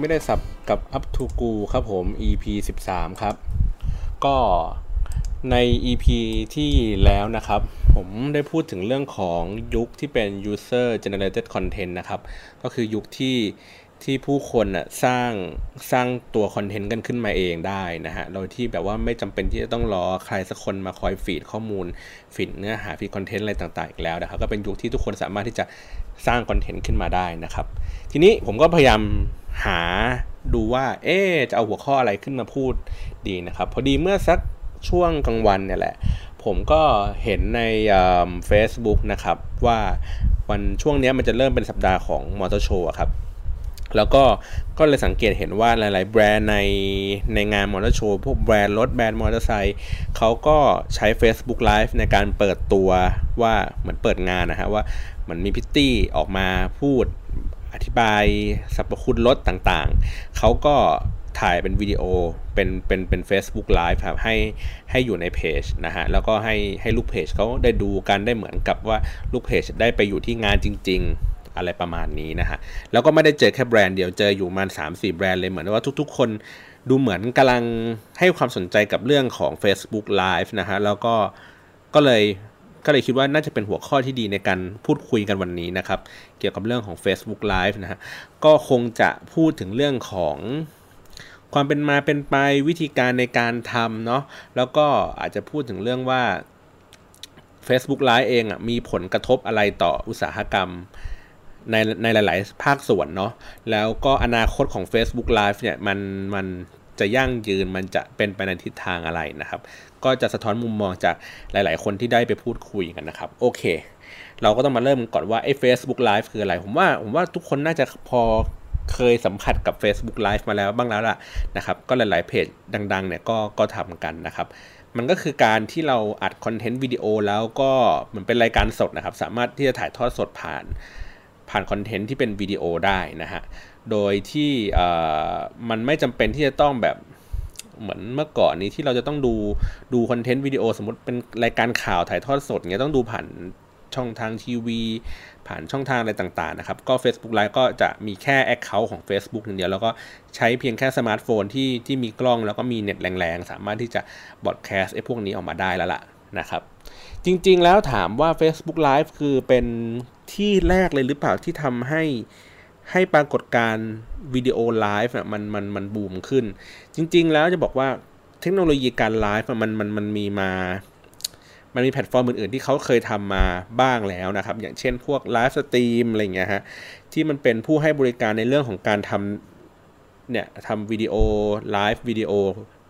ไม่ได้สับกับ Up to Go ครับผม EP 13 ครับ ก็ใน EP ที่แล้วนะครับ ผมได้พูดถึงเรื่องของยุคที่เป็น user generated content นะครับ ก็คือยุคที่ที่ผู้คนอะสร้างสร้างตัวคอนเทนต์กันขึ้นมาเองได้นะฮะ โดยที่แบบว่าไม่จำเป็นที่จะต้องรอใครสักคนมาคอย feed ข้อมูล feed เนื้อหา feed คอนเทนต์อะไรต่างๆอีกแล้วนะครับ ก็เป็นยุคที่ทุกคนสามารถที่จะสร้างคอนเทนต์ขึ้นมาได้นะครับ ทีนี้ผมก็พยายาม หาดูว่า เอ๊จะเอาหัวข้ออะไรขึ้นมาพูดดีนะครับ พอดีเมื่อสักช่วงกลางวันเนี่ยแหละ ผมก็เห็นในเฟซบุ๊กนะครับ ว่าวันช่วงนี้มันจะเริ่มเป็นสัปดาห์ของมอเตอร์โชว์ครับ แล้วก็ก็เลยสังเกตเห็นว่าหลาย ๆ แบรนด์ในในงานมอเตอร์โชว์พวกแบรนด์รถแบรนด์มอเตอร์ไซค์เขาก็ใช้ Facebook Live ในการเปิดตัวว่าเหมือนเปิดงานนะฮะว่าเหมือนมีพิตตี้ออกมาพูด อธิบายสรรพคุณรถต่างๆ เขาก็ถ่ายเป็นวิดีโอเป็นเป็นเป็น Facebook Live ครับให้ให้อยู่ในเพจนะฮะแล้วก็ให้ให้ลูกเพจเขาได้ดูกันได้เหมือนกับว่าลูกเพจได้ไปอยู่ที่งานจริง ๆ อะไรประมาณนี้นะฮะแล้วก็ไม่ได้เจอแค่แบรนด์เดียวเจออยู่มาสามสี่แบรนด์เลยเหมือนว่าทุก ๆ คนดูเหมือนกำลังให้ความสนใจกับเรื่องของ Facebook Live นะฮะแล้วก็ก็เลย ก็เลยคิดว่าน่าจะเป็นหัวข้อที่ดีในการพูดคุยกันวันนี้นะครับ เกี่ยวกับเรื่องของ Facebook Live นะฮะก็คงจะพูดถึงเรื่องของความเป็นมาเป็นไปวิธีการในการทำเนาะแล้วก็อาจจะพูดถึงเรื่องว่า Facebook Live เองอะมีผลกระทบอะไรต่ออุตสาหกรรมในในหลาย ๆ ภาคส่วนเนาะแล้วก็อนาคตของ Facebook Live เนี่ยมันมันจะยั่งยืนมันจะเป็นไปในทิศทางอะไรนะครับ ก็จะสะท้อนมุมมองจากหลาย ๆ คนที่ได้ไปพูดคุยกันนะครับโอเค เราก็ต้องมาเริ่มก่อนว่าไอ้ Facebook Live คืออะไร ผมว่าผมว่าทุกคนน่าจะพอเคยสัมผัสกับ Facebook Live มาแล้วบ้างแล้วล่ะนะครับ ก็หลาย ๆ เพจดัง ๆ เนี่ยก็ก็ทำกันนะครับ มันก็คือการที่เราอัดคอนเทนต์วิดีโอแล้วก็เหมือนเป็นรายการสดนะครับ สามารถที่จะถ่ายทอดสดผ่านผ่านคอนเทนต์ที่เป็นวิดีโอได้นะฮะ โดยที่มันไม่จำเป็นที่จะต้องแบบ เหมือนเมื่อก่อนนี้ที่เราจะต้องดูดูคอนเทนต์วิดีโอสมมติเป็นรายการข่าวถ่ายทอดสดเงี้ยต้องดูผ่านช่องทางทีวี ผ่านช่องทางอะไรต่างๆนะครับ ก็ Facebook Live ก็จะมีแค่ Account ของ Facebook อย่างเดียว แล้วก็ใช้เพียงแค่สมาร์ทโฟนที่ที่มีกล้องแล้วก็มีเน็ตแรงๆ สามารถที่จะ broadcast ไอ้พวกนี้ออกมาได้แล้วล่ะนะครับ จริงๆแล้วถามว่า Facebook Live คือเป็นที่แรกเลยหรือเปล่าที่ทำให้ ให้ปรากฏการณ์วิดีโอไลฟ์มันมันมันบูมขึ้น จริง ๆ แล้วจะบอกว่าเทคโนโลยีการไลฟ์มันมันมันมีมา มันมีแพลตฟอร์มอื่น ๆ ที่เขาเคยทำมาบ้างแล้วนะครับ อย่างเช่นพวก livestream อะไรเงี้ยฮะที่มันเป็นผู้ให้บริการในเรื่องของการทำเนี่ยทำวิดีโอไลฟ์วิดีโอ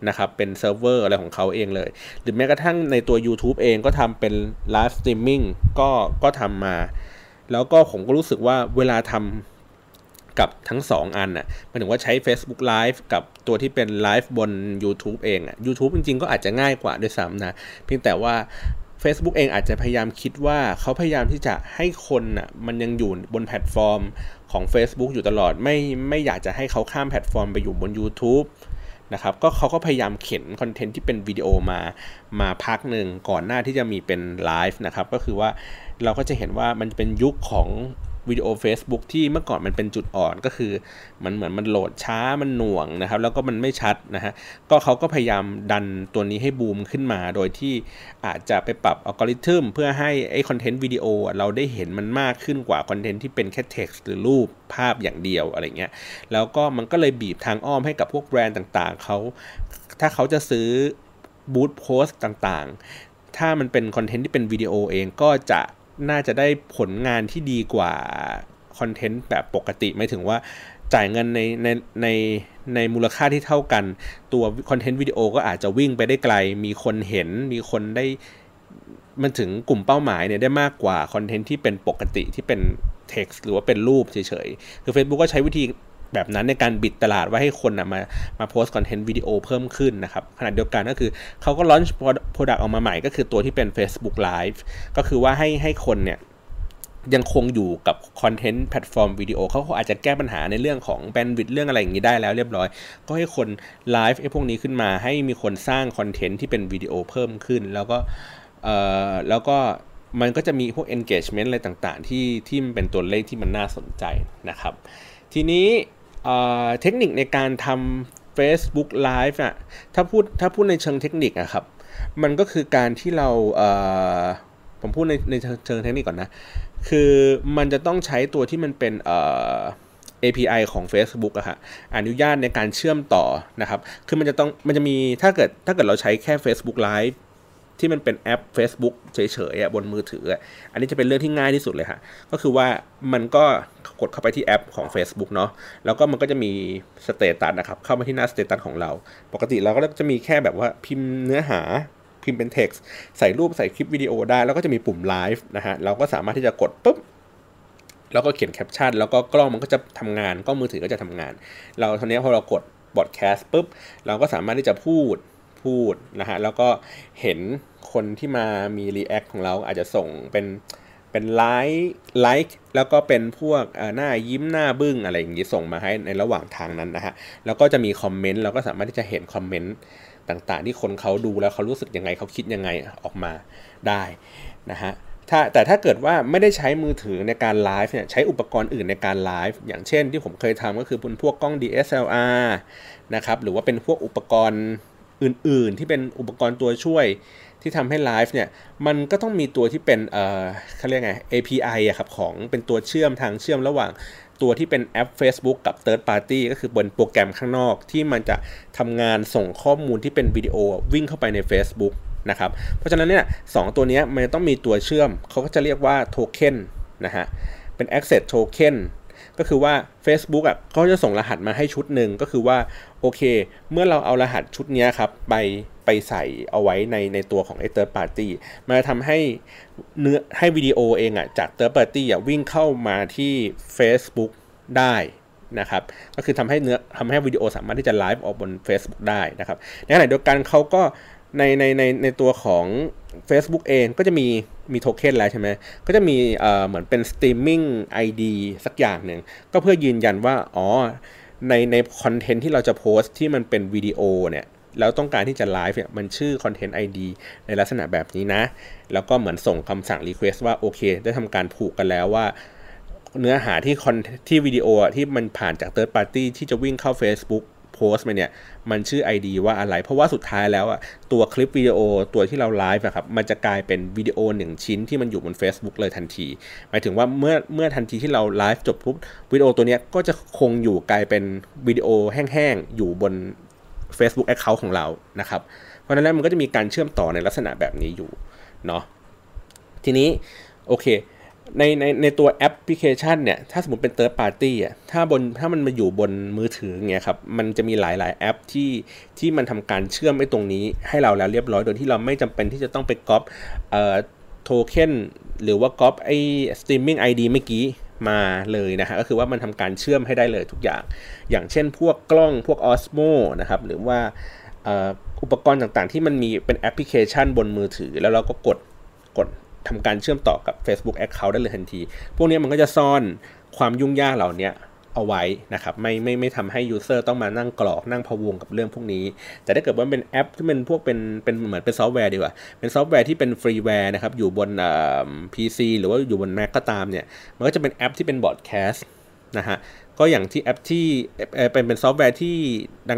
นะครับเป็นเซิร์ฟเวอร์อะไรของเขาเองเลย หรือแม้กระทั่งในตัว YouTube เองก็ทำเป็นlive streaming ก็ก็ทำมา แล้วก็ผมก็รู้สึกว่าเวลาทำ กับทั้ง 2 อันน่ะหมายถึงว่าใช้ Facebook Live กับตัวที่เป็นไลฟ์บน YouTube เองอะ YouTube จริงๆ ก็อาจจะง่ายกว่าด้วยซ้ำนะ เพียงแต่ว่า Facebook เองอาจจะพยายามคิดว่าเขาพยายามที่จะให้คนอะมันยังอยู่บนแพลตฟอร์มของ Facebook อยู่ตลอดไม่ไม่อยากจะให้เขาข้ามแพลตฟอร์มไปอยู่บน YouTube นะครับก็เขาก็พยายามเข็นคอนเทนต์ที่เป็นวิดีโอมามาพักหนึ่งก่อนหน้าที่จะมีเป็นไลฟ์นะครับก็คือว่าเราก็จะเห็นว่ามันเป็นยุคของ วิดีโอ Facebook ที่เมื่อก่อนมันเป็นจุดอ่อนก็คือ มันเหมือนมันโหลดช้ามันหน่วงนะครับ แล้วก็มันไม่ชัดนะฮะก็เขาก็พยายามดันตัวนี้ให้บูมขึ้นมา โดยที่อาจจะไปปรับอัลกอริทึมเพื่อให้ไอคอนเทนต์วิดีโอเราได้เห็นมันมากขึ้นกว่าคอนเทนต์ที่เป็นแค่เท็กซ์หรือรูปภาพอย่างเดียวอะไรเงี้ยแล้วก็มันก็เลยบีบทางอ้อมให้กับพวกแบรนด์ต่างๆเขาถ้าเขาจะซื้อ boost post ต่างๆ ถ้ามันเป็นคอนเทนต์ที่เป็นวิดีโอเองก็จะ น่าจะได้ผลงานที่ดีกว่าคอนเทนต์แบบปกติหมายถึงว่าจ่ายเงินในในในในมูลค่าที่เท่ากัน ตัวคอนเทนต์วิดีโอก็อาจจะวิ่งไปได้ไกล มีคนเห็นมีคนได้มันถึงกลุ่มเป้าหมายเนี่ยได้มากกว่าคอนเทนต์ที่เป็นปกติที่เป็นเท็กซ์หรือว่าเป็นรูปเฉยๆ คือ Facebook ก็ใช้วิธี แบบนั้นในการบีบตลาดว่าให้คนนะมามาโพสต์คอนเทนต์วิดีโอเพิ่มขึ้นนะครับขณะเดียวกันก็คือเขาก็ launch product ออกมาใหม่ก็คือตัวที่เป็น Facebook Live ก็คือว่าให้ให้คนเนี่ยยังคงอยู่กับคอนเทนต์แพลตฟอร์มวิดีโอเขาอาจจะแก้ปัญหาในเรื่องของ bandwidth เรื่องอะไรอย่างนี้ได้แล้วเรียบร้อย ก็ให้คนไลฟ์ไอ้พวกนี้ขึ้นมาให้มีคนสร้างคอนเทนต์ที่เป็นวิดีโอเพิ่มขึ้น แล้วก็เอ่อแล้วก็มันก็จะมีพวก engagement อะไรต่างๆ ที่ที่มันเป็นตัวเลขที่มันน่าสนใจนะครับ ทีนี้ เทคนิคในการทำ Facebook Live อะถ้าพูดถ้าพูดในเชิงเทคนิคอะครับ มันก็คือการที่เราผมพูดในในเชิงเทคนิคก่อนนะ คือมันจะต้องใช้ตัวที่มันเป็น API ของ Facebook อะฮะอนุญาตในการเชื่อมต่อนะครับ คือมันจะต้องมันจะมีถ้าเกิดถ้าเกิดเราใช้แค่ Facebook Live ที่มันเป็นแอป Facebook เฉยๆบนมือถือ อันนี้จะเป็นเรื่องที่ง่ายที่สุดเลยฮะก็คือว่ามันก็กดเข้าไปที่แอปของ Facebook เนาะแล้วก็มันก็จะมี status นะครับเข้ามาที่หน้า status ของเรา ปกติเราก็จะมีแค่แบบว่าพิมพ์เนื้อหาพิมพ์เป็น text ใส่รูปใส่คลิปวิดีโอได้ แล้วก็จะมีปุ่มไลฟ์นะฮะเราก็สามารถที่จะกดปุ๊บแล้วก็เขียนแคปชั่นแล้วก็กล้องมันก็จะทำงานกล้องมือถือก็จะทำงาน เราทีนี้พอเรากด broadcast ปุ๊บเราก็สามารถที่จะพูด พูดนะฮะแล้วก็เห็นคนที่มามี react ของเราอาจจะส่งเป็นเป็นไลค์ไลค์แล้วก็เป็นพวกหน้ายิ้มหน้าบึ้งอะไรอย่างนี้ส่งมาให้ในระหว่างทางนั้นนะฮะแล้วก็จะมีคอมเมนต์เราก็สามารถที่จะเห็นคอมเมนต์ต่างๆ ที่คนเขาดูแล้วเขารู้สึกยังไงเขาคิดยังไงออกมาได้นะฮะถ้าแต่ถ้าเกิดว่าไม่ได้ใช้มือถือในการไลฟ์เนี่ยใช้อุปกรณ์อื่นในการไลฟ์อย่างเช่นที่ผมเคยทำก็คือเป็นพวกกล้อง DSLR นะครับหรือว่าเป็นพวกอุปกรณ์ อื่น ๆ ที่เป็นอุปกรณ์ตัวช่วยที่ทำให้ไลฟ์เนี่ยมันก็ต้องมีตัวที่เป็นเอ่อเขาเรียกไง API อะครับของเป็นตัวเชื่อมทางเชื่อมระหว่างตัวที่เป็นแอป Facebook กับ Third Party ก็คือบนโปรแกรมข้างนอกที่มันจะทำงานส่งข้อมูลที่เป็นวิดีโอวิ่งเข้าไปใน Facebook นะครับเพราะฉะนั้นเนี่ยสตัวนี้มันต้องมีตัวเชื่อม เขาก็จะเรียกว่าโทเค็นนะฮะเป็น access token ก็คือว่า Facebook อะเขาจะส่งรหัสมาให้ชุดหนึ่งก็คือว่าโอเค เมื่อเราเอารหัสชุดนี้ครับไปไปใส่เอาไว้ในในตัวของไอ้ third party มันจะทำให้เนื้อให้วิดีโอเองอะจาก third party อะวิ่งเข้ามาที่ Facebook ได้นะครับ ก็คือทำให้เนื้อทำให้วิดีโอสามารถที่จะไลฟ์ออกบน Facebook ได้นะครับ ในขณะเดียวกันเขาก็ ในในในในตัวของ Facebook เองก็จะมีมีโทเค็นแล้วใช่ไหมก็จะมีเอ่อเหมือนเป็น streaming ID สักอย่างหนึ่ง ก็เพื่อยืนยันว่า อ๋อ ในในคอนเทนต์ที่เราจะโพสต์ที่มันเป็นวิดีโอเนี่ย แล้วต้องการที่จะไลฟ์เนี่ย มันชื่อ Content ID ในลักษณะแบบนี้นะ แล้วก็เหมือนส่งคำสั่ง Request ว่า โอเค ได้ทำการผูกกันแล้วว่าเนื้อหาที่คอนที่วิดีโอที่มันผ่านจาก Third Party ที่จะวิ่งเข้า Facebook โพสต์มาเนี่ยมันชื่อ ID ว่าอะไร เพราะว่าสุดท้ายแล้วอะตัวคลิปวิดีโอตัวที่เราไลฟ์อะครับมันจะกลายเป็นวิดีโอหนึ่งชิ้นที่มันอยู่บน Facebook เลยทันที หมายถึงว่าเมื่อเมื่อทันทีที่เราไลฟ์จบปุ๊บวิดีโอตัวเนี้ยก็จะคงอยู่กลายเป็นวิดีโอแห้งๆ อยู่บน Facebook Account ของเรานะครับเพราะฉะนั้นมันก็จะมีการเชื่อมต่อในลักษณะแบบนี้อยู่เนาะทีนี้โอเค ในในในตัวแอปพลิเคชันเนี่ย ถ้าสมมติเป็น third party อะถ้าบนถ้ามันมาอยู่บนมือถือเงี้ยครับ มันจะมีหลายหลายแอปที่ที่มันทำการเชื่อมไอ้ตรงนี้ ให้เราแล้วเรียบร้อย โดยที่เราไม่จำเป็นที่จะต้องไปก๊อปเอ่อโทเค็นหรือว่าก๊อปไอ้ streaming ID เมื่อกี้มาเลยนะฮะก็คือว่ามันทำการเชื่อมให้ได้เลยทุกอย่าง อย่างเช่นพวกกล้องพวก Osmo นะครับหรือว่าอุปกรณ์ต่างๆ ที่มันมีเป็นแอปพลิเคชันบนมือถือแล้วเราก็กดกด ทำการเชื่อมต่อกับ Facebook Account ได้เลยทันที พวกนี้มันก็จะซ่อนความยุ่งยากเหล่านี้เอาไว้นะครับไม่ไม่ไม่ทำให้ user ต้องมานั่งกรอกนั่งพะวงกับเรื่องพวกนี้ แต่ถ้าเกิดว่าเป็นแอปที่เป็นพวกเป็นเป็นเหมือนเป็นซอฟต์แวร์ดีกว่า เป็นซอฟต์แวร์ที่เป็น freeware นะครับอยู่บน PC หรือว่าอยู่บน Mac ก็ตามเนี่ย มันก็จะเป็นแอปที่เป็น broadcast นะฮะ ก็อย่างที่แอปที่เป็นเป็นซอฟต์แวร์ที่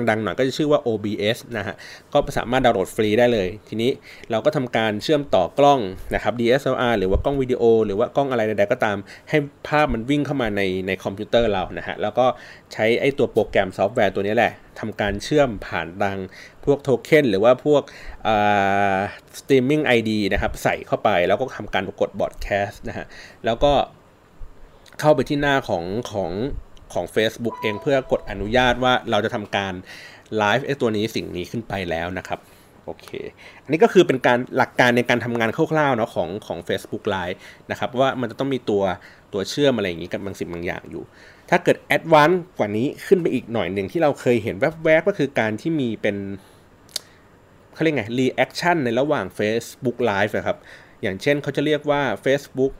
ดังๆหน่อยก็จะชื่อว่า OBS นะฮะ ก็สามารถดาวน์โหลดฟรีได้เลย ทีนี้เราก็ทำการเชื่อมต่อกล้องนะครับ DSLR หรือว่ากล้องวิดีโอ หรือว่ากล้องอะไรใดๆก็ตาม ให้ภาพมันวิ่งเข้ามาในในคอมพิวเตอร์เรานะฮะ แล้วก็ใช้ไอ้ตัวโปรแกรมซอฟต์แวร์ตัวนี้แหละทำการเชื่อมผ่านดังพวกโทเค็นหรือว่าพวก streaming ID นะครับใส่เข้าไปแล้วก็ทำการกด broadcast นะฮะ แล้วก็เข้าไปที่หน้าของของ ของ Facebook เองเพื่อกดอนุญาตว่าเราจะทำการไลฟ์ไอ้ตัวนี้สิ่งนี้ขึ้นไปแล้วนะครับโอเค อันนี้ก็คือเป็นการหลักการในการทำงานคร่าวๆเนาะของของ Facebook Live นะครับว่ามันจะต้องมีตัวตัวเชื่อมอะไรอย่างนี้กับบางสิ่งบางอย่างอยู่ ถ้าเกิด advance กว่านี้ขึ้นไปอีกหน่อยหนึ่งที่เราเคยเห็นแวบๆก็คือการที่มีเป็นเขาเรียกไง reaction ในระหว่าง Facebook Live นะครับ อย่างเช่นเขาจะเรียกว่า Facebook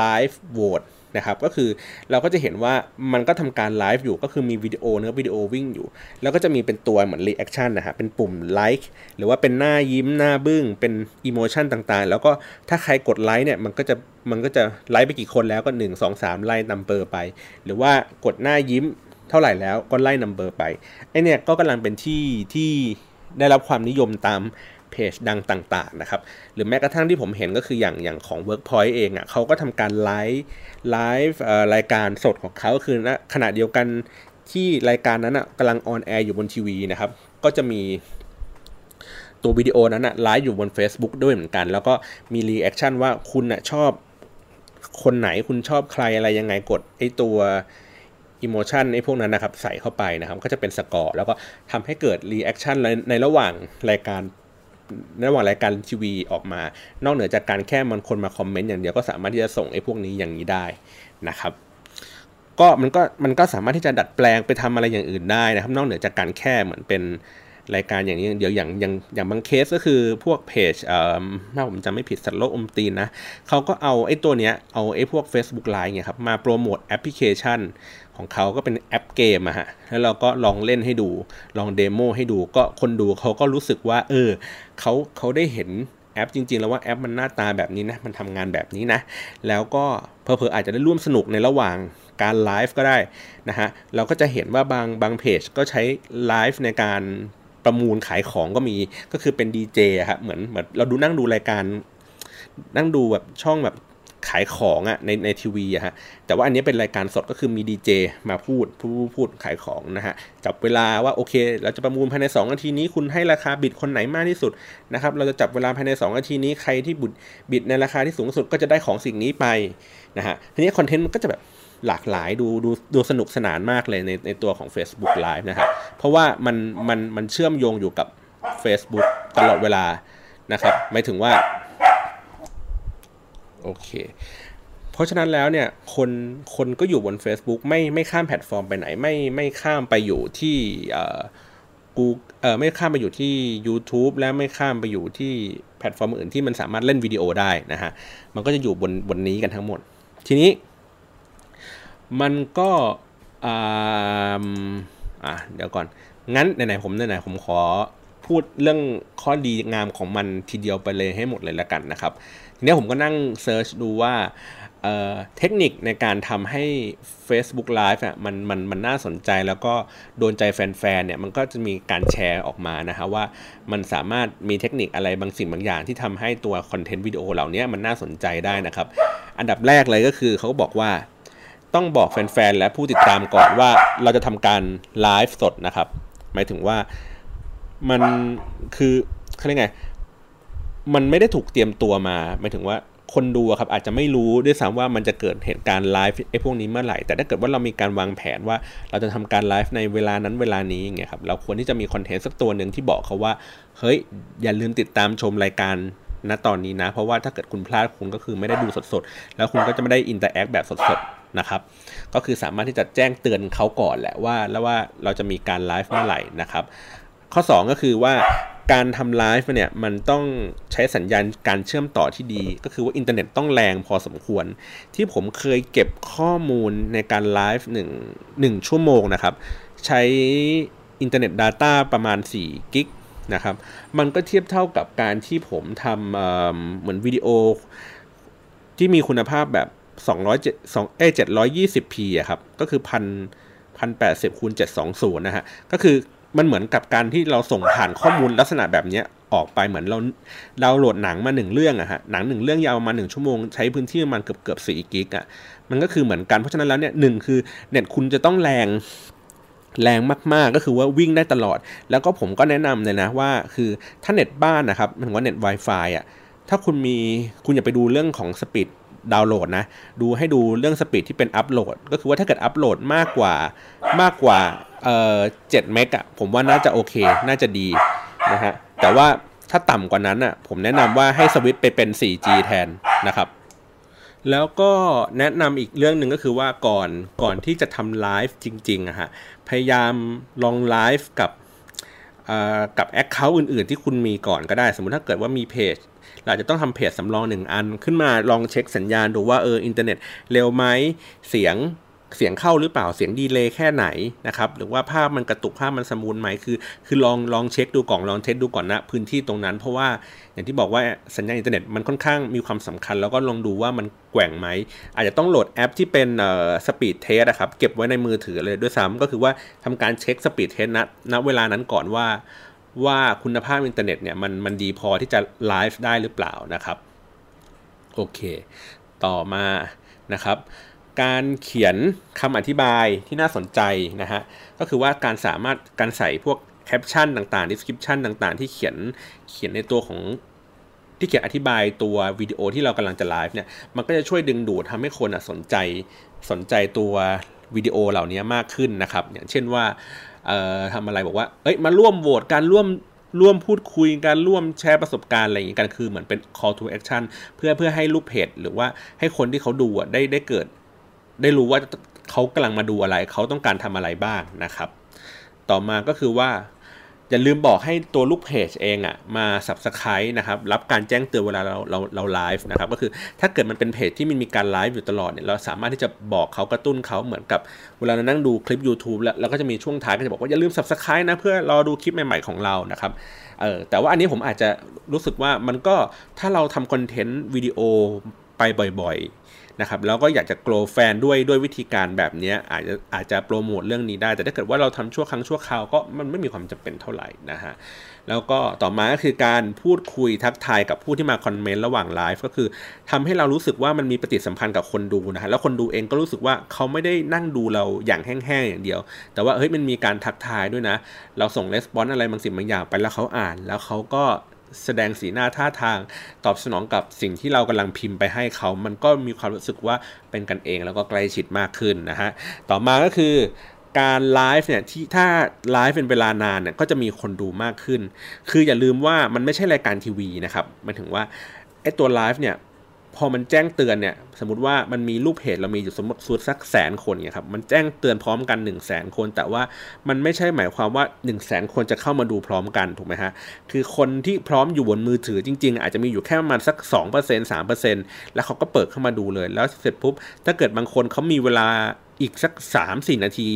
Live Vote นะครับก็คือเราก็จะเห็นว่ามันก็ทำการไลฟ์อยู่ก็คือมีวิดีโอเนื้อวิดีโอวิ่งอยู่ แล้วก็จะมีเป็นตัวเหมือน reaction นะฮะเป็นปุ่มไลค์หรือว่าเป็นหน้ายิ้มหน้าบึ้งเป็น emotion ต่างๆ แล้วก็ถ้าใครกดไลค์เนี่ยมันก็จะมันก็จะไลค์ไปกี่คนแล้วก็ 1 2 3 ไล่ number ไป หรือว่ากดหน้ายิ้มเท่าไหร่แล้วก็ไล่ number ไปไอ้เนี่ยก็กำลังเป็นที่ที่ได้รับความนิยมตาม เพจดังต่างๆนะครับหรือแม้กระทั่งที่ผมเห็นก็คืออย่างอย่างของ Workpoint เองอะ่ะเขาก็ทำการไลฟ์ไลฟ์รายการสดของเขาคือณขณะเดียวกันที่รายการนั้นอะกำลัง on air อยู่บนทีวีนะครับก็จะมีตัววิดีโอนั้นอะไลฟ์อยู่บน Facebook ด้วยเหมือนกัน แล้วก็มี reaction ว่าคุณอะชอบคนไหนคุณชอบใครอะไรยังไงกดไอ้ตัว emotion ไอ้พวกนั้นนะครับ ใส่เข้าไปนะครับ ก็จะเป็นสกอร์ แล้วก็ทำให้เกิด reaction ในระหว่างรายการ ระหว่างรายการทีวีออกมา นอกเหนือจากการแค่มันคนมาคอมเมนต์อย่างเดียวก็สามารถที่จะส่งไอ้พวกนี้อย่างนี้ได้นะครับ ก็มันก็มันก็สามารถที่จะดัดแปลงไปทำอะไรอย่างอื่นได้นะครับ นอกเหนือจากการแค่เหมือนเป็นรายการอย่างนี้เดี๋ยวอย่างอย่างอย่างบางเคสก็คือพวกเพจเอ่อถ้าผมจำไม่ผิดสัตว์โลกอมตีนนะเขาก็เอาไอ้ตัวเนี้ยเอาไอ้พวก Facebook Live เนี่ยครับมาโปรโมทแอปพลิเคชัน ของเขาก็เป็นแอปเกมอะฮะ แล้วเราก็ลองเล่นให้ดู ลอง demo ให้ดู ก็คนดูเขาก็รู้สึกว่า เออเขาเขาได้เห็นแอปจริง ๆ แล้วว่าแอปมันหน้าตาแบบนี้นะ มันทำงานแบบนี้นะ แล้วก็เพอเพออาจจะได้ร่วมสนุกในระหว่างการไลฟ์ก็ได้นะฮะ เราก็จะเห็นว่าบางบางเพจก็ใช้ไลฟ์ในการประมูลขายของก็มี ก็คือเป็นดีเจครับเหมือนเหมือนเราดูนั่งดูรายการนั่งดูแบบช่องแบบ ขายของอะในในทีวีอะฮะแต่ว่าอันนี้เป็นรายการสดก็คือมีดีเจมาพูดพูดพูดขายของนะฮะจับเวลาว่าโอเค เราจะประมูลภายใน 2 นาทีนี้คุณให้ราคาบิดคนไหนมากที่สุดนะครับเราจะจับเวลาภายใน 2 นาทีนี้ใครที่บุดบิดในราคาที่สูงสุดก็จะได้ของสิ่งนี้ไปนะฮะทีนี้คอนเทนต์มันก็จะแบบหลากหลายดูดูดูสนุกสนานมากเลยในในตัวของ Facebook Live นะครับเพราะว่ามันมันมันเชื่อมโยงอยู่กับ Facebook ตลอดเวลานะครับหมายถึงว่า โอเค เพราะฉะนั้นแล้วเนี่ยคนคนก็อยู่บน Facebook ไม่ไม่ข้ามแพลตฟอร์มไปไหน ไม่ไม่ข้ามไปอยู่ที่กูเอ่อไม่ข้ามไปอยู่ที่ YouTube และไม่ข้ามไปอยู่ที่แพลตฟอร์มอื่นที่มันสามารถเล่นวิดีโอได้นะฮะ มันก็จะอยู่บนบนนี้กันทั้งหมด ทีนี้ มันก็อ่าอะเดี๋ยวก่อน งั้นไหนๆผมไหนๆผมขอพูดเรื่องข้อดีงามของมันทีเดียวไปเลยให้หมดเลยแล้วกันนะครับ ทีนี้ผมก็นั่ง search ดูว่าเทคนิคในการทำให้ Facebook Live อะมันมันมันน่าสนใจแล้วก็โดนใจแฟนๆเนี่ยมันก็จะมีการแชร์ออกมานะฮะว่ามันสามารถมีเทคนิคอะไรบางสิ่งบางอย่างที่ทำให้ตัวคอนเทนต์วิดีโอเหล่านี้มันน่าสนใจได้นะครับ อันดับแรกเลยก็คือเขาบอกว่าต้องบอกแฟนๆ และผู้ติดตามก่อนว่าเราจะทำการไลฟ์สดนะครับ หมายถึงว่ามันคือเขาเรียกไง มันไม่ได้ถูกเตรียมตัวมาหมายถึงว่าคนดูครับอาจจะไม่รู้ด้วยซ้ำว่ามันจะเกิดเหตุการณ์ไลฟ์ไอ้พวกนี้เมื่อไหร่ แต่ถ้าเกิดว่าเรามีการวางแผนว่า เราจะทำการไลฟ์ในเวลานั้นเวลานี้อย่างเงี้ยครับเราควรที่จะมีคอนเทนต์สักตัวหนึ่งที่บอกเขาว่า เฮ้ย อย่าลืมติดตามชมรายการณตอนนี้นะ เพราะว่าถ้าเกิดคุณพลาดคุณก็คือไม่ได้ดูสดๆ แล้วคุณก็จะไม่ได้ interact แบบสดๆนะครับก็คือสามารถที่จะแจ้งเตือนเขาก่อนแหละว่า แล้วว่าเราจะมีการไลฟ์เมื่อไหร่นะครับข้อ 2 ก็คือว่า การทำไลฟ์เนี่ยมันต้องใช้สัญญาณการเชื่อมต่อที่ดี ก็คือว่าอินเทอร์เน็ตต้องแรงพอสมควร ที่ผมเคยเก็บข้อมูลในการไลฟ์1 1ชั่วโมงนะครับ ใช้อินเทอร์เน็ต Data ประมาณ 4 กิกนะครับ มันก็เทียบเท่ากับการที่ผมทำเหมือนวิดีโอ ที่มีคุณภาพแบบ200 2เอ้ 720p อะครับ ก็คือพันพันแปดสิบคูณเจ็ดสองศูนย์นะฮะ ก็คือ มันเหมือนกับการที่เราส่งผ่านข้อมูลลักษณะแบบนี้ออกไปเหมือนเราเราโหลดหนังมาหนึ่งเรื่องอะฮะหนังหนึ่งเรื่องยาวประมาณหนึ่งชั่วโมงใช้พื้นที่ประมาณเกือบเกือบสี่กิกอะมันก็คือเหมือนกันเพราะฉะนั้นแล้วเนี่ยหนึ่งคือเน็ตคุณจะต้องแรงแรงมากๆก็คือว่าวิ่งได้ตลอด แล้วก็ผมก็แนะนำเลยนะว่าคือถ้าเน็ตบ้านนะครับมันว่าเน็ต Wi-Fi อะถ้าคุณมีคุณอย่าไปดูเรื่องของ speed ดาวน์โหลดนะ ดูให้ดูเรื่อง speed ที่เป็นอัปโหลด ก็คือว่าถ้าเกิดอัปโหลดมากกว่ามากกว่าเอ่อเจ็ดเมกอะผมว่าน่าจะโอเค น่าจะดีนะฮะ แต่ว่าถ้าต่ำกว่านั้นอะผมแนะนำว่าให้สวิตไปเป็น 4G แทนนะครับ แล้วก็แนะนำอีกเรื่องหนึ่งก็คือว่าก่อนก่อนที่จะทำไลฟ์จริงๆอะฮะ พยายามลองไลฟ์กับกับ account อื่นๆ ที่คุณมีก่อนก็ได้ สมมติถ้าเกิดว่ามีเพจ เราจะต้องทำเพจสำรองหนึ่งอันขึ้นมาลองเช็คสัญญาณดูว่าเอออินเทอร์เน็ตเร็วไหมเสียงเสียงเข้าหรือเปล่าเสียง delay แค่ไหนนะครับหรือว่าภาพมันกระตุกภาพมัน smooth ไหมคือ คือลองลองเช็คดูก่อนลอง test ดูก่อนนะพื้นที่ตรงนั้น เพราะว่าอย่างที่บอกว่าสัญญาณอินเทอร์เน็ตมันค่อนข้างมีความสำคัญ แล้วก็ลองดูว่ามันแกว่งไหม อาจจะต้องโหลดแอปที่เป็นเอ่อ speed test นะครับเก็บไว้ในมือถือเลยด้วยซ้ำก็คือว่าทำการเช็ค speed test ณณเวลานั้นก่อนว่า ว่าคุณภาพอินเทอร์เน็ตเนี่ยมันมันดีพอที่จะไลฟ์ได้หรือเปล่านะครับโอเค ต่อมานะครับ การเขียนคำอธิบายที่น่าสนใจนะฮะก็คือว่าการสามารถการใส่พวกแคปชั่นต่างๆ description ต่างๆ ที่เขียนเขียนในตัวของที่เขียนอธิบายตัววิดีโอที่เรากำลังจะไลฟ์เนี่ย มันก็จะช่วยดึงดูดทำให้คนสนใจสนใจตัววิดีโอเหล่านี้มากขึ้นนะครับ อย่างเช่นว่า ทำอะไรบอกว่า เอ้ยมาร่วมโหวตการร่วมร่วมพูดคุยการร่วมแชร์ประสบการณ์อะไรอย่างนี้กันคือเหมือนเป็น call to action เพื่อเพื่อให้ลูกเพจหรือว่าให้คนที่เขาดูได้ได้เกิด ได้รู้ว่าเขากำลังมาดูอะไร เขาต้องการทำอะไรบ้างนะครับ ต่อมาก็คือว่า อย่าลืมบอกให้ตัวลูกเพจเองอะ่ะมา subscribe นะครับรับการแจ้งเตือนเวลาเราเราเราไลฟ์นะครับก็คือถ้าเกิดมันเป็นเพจที่มันมีการไลฟ์อยู่ตลอดเนี่ยเราสามารถที่จะบอกเขากระตุ้นเขาเหมือนกับเวลาเรานั่งดูคลิป YouTube แล้วเราก็จะมีช่วงท้ายก็จะบอกว่าอย่าลืม subscribe นะเพื่อรอดูคลิปใหม่ ๆของเรานะครับเออแต่ว่าอันนี้ผมอาจจะรู้สึกว่ามันก็ถ้าเราทำคอนเทนต์วิดีโอไปบ่อย นะครับแล้วก็อยากจะโกลแฟนด้วยด้วยวิธีการแบบนี้อาจจะอาจจะโปรโมทเรื่องนี้ได้ แต่ถ้าเกิดว่าเราทำชั่วครั้งชั่วคราวก็มันไม่มีความจำเป็นเท่าไหร่นะฮะแล้วก็ต่อมาก็คือการพูดคุยทักทายกับผู้ที่มาคอมเมนต์ระหว่างไลฟ์ก็คือทำให้เรารู้สึกว่ามันมีปฏิสัมพันธ์กับคนดูนะฮะแล้วคนดูเองก็รู้สึกว่าเขาไม่ได้นั่งดูเราอย่างแห้งๆอย่างเดียว แต่ว่าเฮ้ยมันมีการทักทายด้วยนะ เราส่งレスปอนอะไรบางสิ่งบางอย่างไปแล้วเขาอ่าน แล้วเขาก็ แสดงสีหน้าท่าทาง ตอบสนองกับสิ่งที่เรากำลังพิมพ์ไปให้เขา มันก็มีความรู้สึกว่าเป็นกันเองแล้วก็ใกล้ชิดมากขึ้นนะฮะ ต่อมาก็คือการไลฟ์เนี่ยที่ถ้าไลฟ์เป็นเวลานานเนี่ยก็จะมีคนดูมากขึ้น คืออย่าลืมว่ามันไม่ใช่รายการทีวีนะครับมันถึงว่าไอ้ตัวไลฟ์เนี่ย พอมันแจ้งเตือนเนี่ย สมมติว่ามันมีรูปเพจเรามีอยู่สมมติสุดสักแสนคนเนี่ยครับ มันแจ้งเตือนพร้อมกัน1 0 0 0 0แสนคน แต่ว่ามันไม่ใช่หมายความว่า1 0 0 0 0แสนคนจะเข้ามาดูพร้อมกันถูกไหมฮะ คือคนที่พร้อมอยู่บนมือถือจริง ๆ อาจจะมีอยู่แค่ประมาณสัก 2% 3%แล้วเขาก็เปิดเข้ามาดูเลย แล้วเสร็จปุ๊บ ถ้าเกิดบางคนเขามีเวลาอีกสัก 3-4 นาที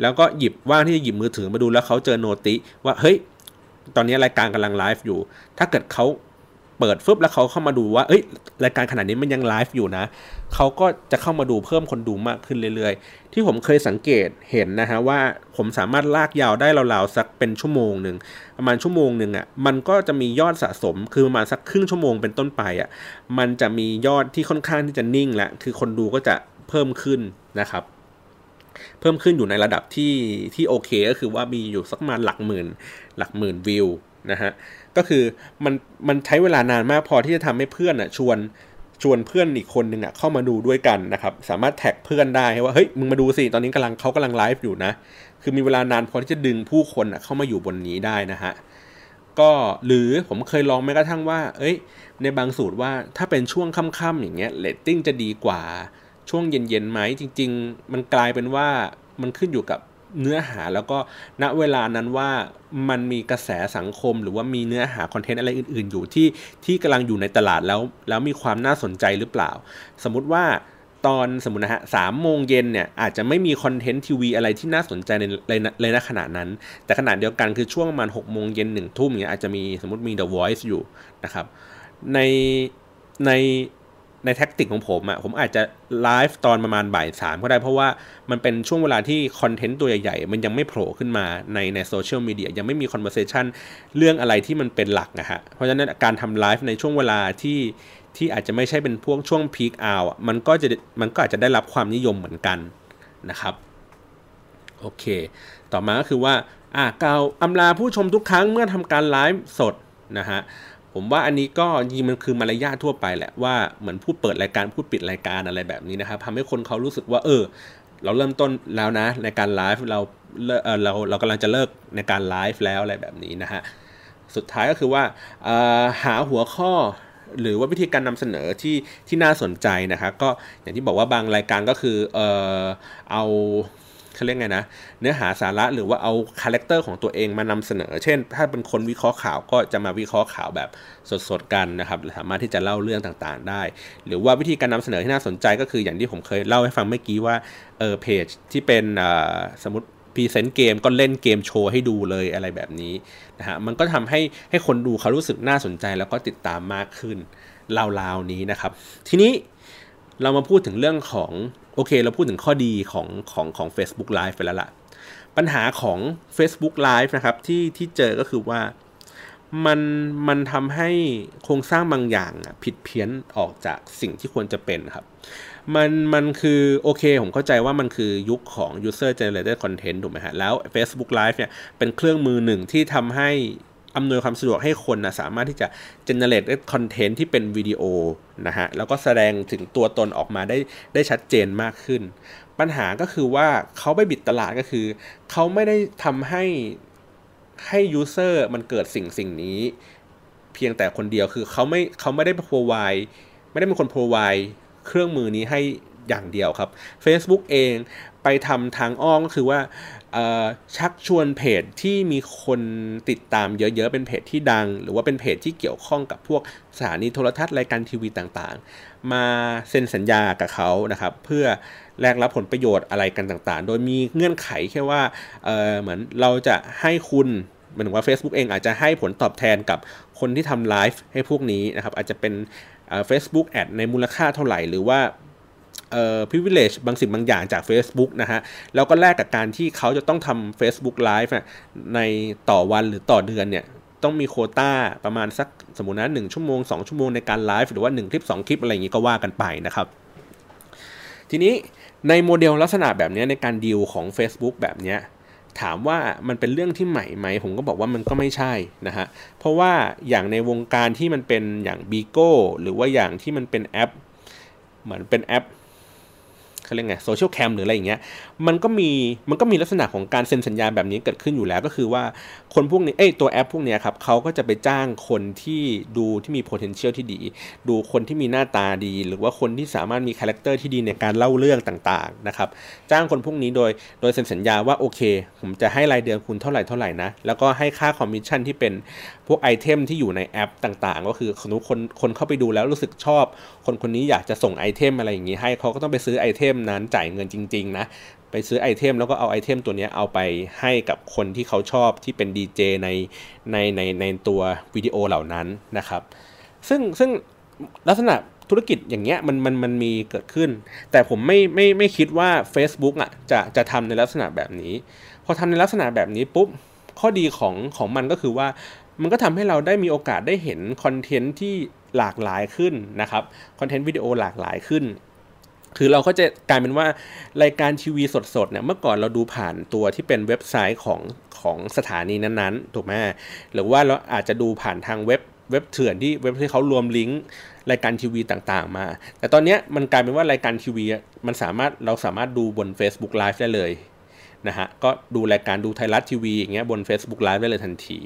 แล้วก็หยิบว่างที่จะหยิบมือถือมาดูแล้วเขาเจอโนติว่าเฮ้ยตอนนี้รายการกำลังไลฟ์อยู่ ถ้าเกิดเขา เปิดฟึบแล้วเขาเข้ามาดูว่าเอ้ยรายการขนาดนี้มันยังไลฟ์อยู่นะเขาก็จะเข้ามาดูเพิ่มคนดูมากขึ้นเรื่อยๆ ที่ผมเคยสังเกตเห็นนะฮะว่าผมสามารถลากยาวได้ราวๆสักเป็นชั่วโมงหนึ่งประมาณชั่วโมงหนึ่งอะ่ะมันก็จะมียอดสะสมคือประมาณสักครึ่งชั่วโมงเป็นต้นไปอะ่ะมันจะมียอดที่ค่อนข้างที่จะนิ่งและคือคนดูก็จะเพิ่มขึ้นนะครับเพิ่มขึ้นอยู่ในระดับที่ที่โอเคก็คือว่ามีอยู่สักมาหลักหมื่น หลักหมื่นวิวนะฮะ ก็คือมันมันใช้เวลานานมากพอที่จะทำให้เพื่อนอะชวนชวนเพื่อนอีกคนหนึ่งอะเข้ามาดูด้วยกันนะครับ สามารถแท็กเพื่อนได้ว่าเฮ้ยมึงมาดูสิตอนนี้กำลังเขากำลังไลฟ์อยู่นะ คือมีเวลานานพอที่จะดึงผู้คนอะเข้ามาอยู่บนนี้ได้นะฮะก็หรือผมเคยลองแม้กระทั่งว่า เอ้ย ในบางสูตรว่าถ้าเป็นช่วงค่ำๆอย่างเงี้ยเรตติ้งจะดีกว่าช่วงเย็นๆไหมจริง ๆ มันกลายเป็นว่ามันขึ้นอยู่กับ เนื้อหาแล้วก็ณเวลานั้นว่ามันมีกระแสสังคม หรือว่ามีเนื้อหาคอนเทนต์อะไรอื่น ๆ อยู่ที่ที่กำลังอยู่ในตลาดแล้ว แล้วมีความน่าสนใจหรือเปล่า สมมติว่าตอนสมมตินะฮะสามโมงเย็นเนี่ยอาจจะไม่มีคอนเทนต์ทีวีอะไรที่น่าสนใจในในในขณะนั้น แต่ขณะเดียวกันคือช่วงประมาณหกโมงเย็นหนึ่งทุ่มเนี่ยอาจจะมีสมมติมี The Voice อยู่นะครับในใน ใน tactic ของผมอะ่ะผมอาจจะไลฟ์ตอนประมาณบ่ายสามก็ได้เพราะว่ามันเป็นช่วงเวลาที่คอนเทนต์ตัวใหญ่ๆ มันยังไม่โผล่ขึ้นมาในในโซเชียลมีเดียยังไม่มี conversation เรื่องอะไรที่มันเป็นหลักนะฮะเพราะฉะนั้นการทำไลฟ์ในช่วงเวลาที่ที่อาจจะไม่ใช่เป็นพวกช่วง peak hour มันก็จะมันก็อาจจะได้รับความนิยมเหมือนกันนะครับโอเค ต่อมาก็คือว่าอ่ากล่าวอำลาผู้ชมทุกครั้งเมื่อทำการไลฟ์สดนะฮะ ผมว่าอันนี้ก็ยิงมันคือมารยาททั่วไปแหละว่าเหมือนพูดเปิดรายการพูดปิดรายการอะไรแบบนี้นะครับทำให้คนเขารู้สึกว่า เออ เราเริ่มต้นแล้วนะ ในการไลฟ์เราเออเราเรากำลังจะเลิกในการไลฟ์แล้วอะไรแบบนี้นะฮะสุดท้ายก็คือว่าหาหัวข้อหรือว่าวิธีการนำเสนอที่ที่น่าสนใจนะครับก็อย่างที่บอกว่าบางรายการก็คือเออเอา เขาเรียกไงนะ เนื้อหาสาระหรือว่าเอา character ของตัวเองมานำเสนอ เช่น ถ้าเป็นคนวิเคราะห์ข่าวก็จะมาวิเคราะห์ข่าวแบบสดๆกันนะครับสามารถที่จะเล่าเรื่องต่างๆ ได้ หรือว่าวิธีการนำเสนอที่น่าสนใจก็คืออย่างที่ผมเคยเล่าให้ฟังเมื่อกี้ว่าเออเพจที่เป็นสมมติ present เกมก็เล่นเกมโชว์ให้ดูเลยอะไรแบบนี้นะฮะมันก็ทำให้ให้คนดูเขารู้สึกน่าสนใจแล้วก็ติดตามมากขึ้นราวๆนี้นะครับ ทีนี้เรามาพูดถึงเรื่องของ โอเค เราพูดถึงข้อดีของของของ Facebook Live ไปแล้วล่ะ ปัญหาของ Facebook Live นะครับที่ที่เจอก็คือว่ามันมันทำให้โครงสร้างบางอย่างผิดเพี้ยนออกจากสิ่งที่ควรจะเป็นครับ มันมันคือโอเค ผมเข้าใจว่ามันคือยุคของ user generated content ถูกไหมฮะแล้ว Facebook Live เนี่ยเป็นเครื่องมือหนึ่งที่ทำให้ อำนวยความสะดวกให้คนนะสามารถที่จะ generate content ที่เป็นวิดีโอนะฮะแล้วก็แสดงถึงตัวตนออกมาได้ได้ชัดเจนมากขึ้น ปัญหาก็คือว่าเขาไปบิดตลาดก็คือ เขาไม่ได้ทำให้ให้ยูเซอร์มันเกิดสิ่งสิ่งนี้ เพียงแต่คนเดียวคือเขาไม่เขาไม่ได้ provide ไม่ได้เป็นคน provide เครื่องมือนี้ให้อย่างเดียวครับ Facebook เองไปทำทางอ้อมก็คือว่า ชักชวนเพจที่มีคนติดตามเยอะๆ เป็นเพจที่ดัง หรือว่าเป็นเพจที่เกี่ยวข้องกับพวกสถานีโทรทัศน์รายการทีวีต่างๆ มาเซ็นสัญญากับเขานะครับ เพื่อแลกรับผลประโยชน์อะไรกันต่างๆ โดยมีเงื่อนไขแค่ว่าเเหมือนเราจะให้คุณหมายถึงว่า Facebook เองอาจจะให้ผลตอบแทนกับคนที่ทำไลฟ์ให้พวกนี้นะครับอาจจะเป็น Facebook ad ในมูลค่าเท่าไหร่ หรือว่า เอ่อ privilege บางสิ่งบางอย่างจาก Facebook นะฮะ แล้วก็แลกกับการที่เขาจะต้องทำ Facebook Live ในต่อวันหรือต่อเดือนเนี่ย ต้องมีโคต้าประมาณสักสมมตินะหนึ่งชั่วโมง 2 ชั่วโมงในการไลฟ์หรือว่า 1 คลิป 2 คลิปอะไรอย่างนี้ก็ว่ากันไปนะครับ ทีนี้ในโมเดลลักษณะแบบนี้ในการดีลของ Facebook แบบนี้ถามว่ามันเป็นเรื่องที่ใหม่ไหม ผมก็บอกว่ามันก็ไม่ใช่นะฮะ เพราะว่าอย่างในวงการที่มันเป็นอย่าง b ีโก้หรือว่าอย่างที่มันเป็นแอป เหมือนเป็นแอป เขาเรียกไง Socialcam หรืออะไรอย่างเงี้ยมันก็มีมันก็มีลักษณะของการเซ็นสัญญาแบบนี้เกิดขึ้นอยู่แล้วก็คือว่าคนพวกนี้เอ้ตัวแอปพวกนี้ครับเขาก็จะไปจ้างคนที่ดูที่มี potential ที่ดี ดูคนที่มีหน้าตาดี หรือว่าคนที่สามารถมี character ที่ดีในการเล่าเรื่องต่างๆนะครับจ้างคนพวกนี้โดยโดยเซ็นสัญญาว่าโอเค ผมจะให้รายเดือนคุณเท่าไหร่เท่าไหร่นะแล้วก็ให้ค่าคอมมิชชั่นที่เป็น พวกไอเทมที่อยู่ในแอปต่างๆ ก็คือคนคนคนเข้าไปดูแล้วรู้สึกชอบ คนคนนี้อยากจะส่งไอเทมอะไรอย่างนี้ให้เขาก็ต้องไปซื้อไอเทมนั้นจ่ายเงินจริง ๆ นะ ไปซื้อไอเทมแล้วก็เอาไอเทมตัวนี้เอาไปให้กับคนที่เขาชอบที่เป็นดีเจในในในในตัววิดีโอเหล่านั้นนะครับ ซึ่งซึ่งลักษณะธุรกิจอย่างเงี้ยมันมันมันมีเกิดขึ้น แต่ผมไม่ไม่ไม่คิดว่า Facebook อะจะจะทำในลักษณะแบบนี้ พอทำในลักษณะแบบนี้ปุ๊บข้อดีของของมันก็คือว่า มันก็ทำให้เราได้มีโอกาสได้เห็นคอนเทนต์ที่หลากหลายขึ้นนะครับคอนเทนต์วิดีโอหลากหลายขึ้น คือเราก็จะกลายเป็นว่ารายการทีวีสดๆเนี่ยเมื่อก่อนเราดูผ่านตัวที่เป็นเว็บไซต์ของของสถานีนั้นๆถูกไหมหรือว่าเราอาจจะดูผ่านทางเว็บเว็บเถื่อนที่เว็บที่เขารวมลิงก์รายการทีวีต่างๆ มา แต่ตอนนี้มันกลายเป็นว่ารายการทีวีมันสามารถเราสามารถดูบน Facebook Live ได้เลย นะฮะก็ดูรายการดูไทยรัฐทีวีอย่างเงี้ยบน Facebook Live ได้เลยทันที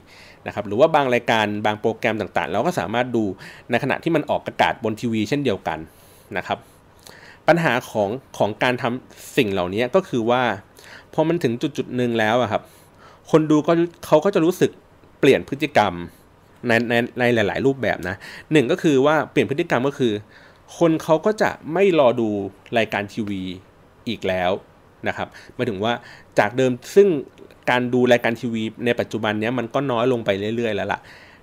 นะครับหรือว่าบางรายการบางโปรแกรมต่างๆ เราก็สามารถดูในขณะที่มันออกอากาศบนทีวีเช่นเดียวกันนะครับปัญหาของของการทำสิ่งเหล่านี้ก็คือว่าพอมันถึงจุดจุดหนึ่งแล้วอะครับคนดูก็เขาก็จะรู้สึกเปลี่ยนพฤติกรรมในในในหลาย ๆ รูปแบบนะหนึ่งก็คือว่าเปลี่ยนพฤติกรรมก็คือ คนเขาก็จะไม่รอดูรายการทีวีอีกแล้ว นะครับหมายถึงว่าจากเดิมซึ่งการดูรายการทีวีในปัจจุบันนี้มันก็น้อยลงไปเรื่อย ๆ แล้วล่ะ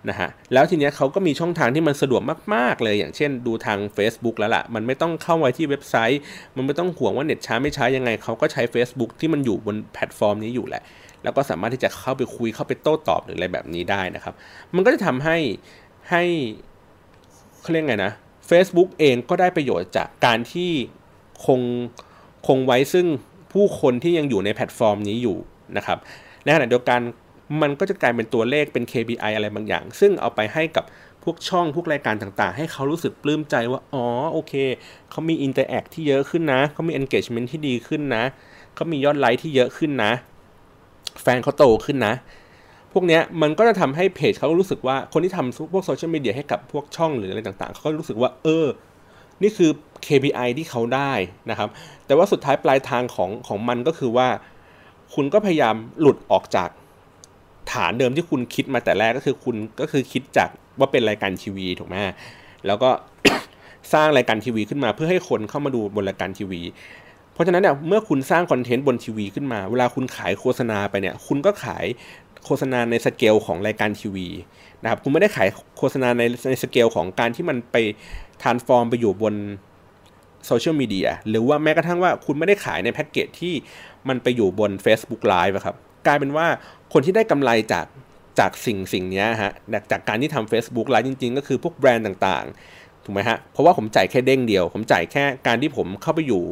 นะฮะแล้วทีเนี้ยเขาก็มีช่องทางที่มันสะดวกมาก ๆ เลยอย่างเช่นดูทาง Facebook แล้วละ่ะ มันไม่ต้องเข้าไปที่เว็บไซต์ มันไม่ต้องห่วงว่าเน็ตช้าไม่ช้ายังไง เขาก็ใช้ Facebook ที่มันอยู่บนแพลตฟอร์มนี้อยู่แหละ แล้วก็สามารถที่จะเข้าไปคุยเข้าไปโต้ตอบหรืออะไรแบบนี้ได้นะครับ มันก็จะทำให้ให้เขาเรียกไงนะ Facebook เองก็ได้ประโยชน์จากการที่คงคงไว้ซึ่ง ผู้คนที่ยังอยู่ในแพลตฟอร์มนี้อยู่นะครับในขณะเดียวกันมันก็จะกลายเป็นตัวเลขเป็น KPI อะไรบางอย่าง ซึ่งเอาไปให้กับพวกช่องพวกรายการต่างๆ ให้เขารู้สึกปลื้มใจว่า อ๋อโอเค เขามี interact ที่เยอะขึ้นนะ เขามี engagement ที่ดีขึ้นนะ เขามียอดไลค์ที่เยอะขึ้นนะ แฟนเขาโตขึ้นนะ พวกเนี้ยมันก็จะทำให้เพจเขารู้สึกว่าคนที่ทำพวกโซเชียลมีเดียให้กับพวกช่องหรืออะไรต่างๆ เขาก็รู้สึกว่าเออ นี่คือ KPI ที่เขาได้นะครับ แต่ว่าสุดท้ายปลายทางของของมันก็คือว่า คุณก็พยายามหลุดออกจากฐานเดิมที่คุณคิดมาแต่แรกก็คือคุณก็คือคิดจากว่าเป็นรายการทีวีถูกไหมแล้วก็สร้างรายการทีวีขึ้นมาเพื่อให้คนเข้ามาดูบนรายการทีวี เพราะฉะนั้นเนี่ยเมื่อคุณสร้างคอนเทนต์บนทีวีขึ้นมา เวลาคุณขายโฆษณาไปเนี่ย คุณก็ขายโฆษณาในสเกลของรายการทีวี นะครับคุณไม่ได้ขายโฆษณาในในสเกลของการที่มันไป transform ไปอยู่บนโซเชียลมีเดียหรือว่าแม้กระทั่งว่าคุณไม่ได้ขายในแพ็กเกจที่มันไปอยู่บน Facebook Live ครับกลายเป็นว่าคนที่ได้กำไรจากจากสิ่งสิ่งนี้ฮะจากการที่ทำ Facebook Live จริง ๆ ก็คือพวกแบรนด์ต่างๆถูกไหมฮะเพราะว่าผมจ่ายแค่เด้งเดียว ผมจ่ายแค่การที่ผมเข้าไปอยู่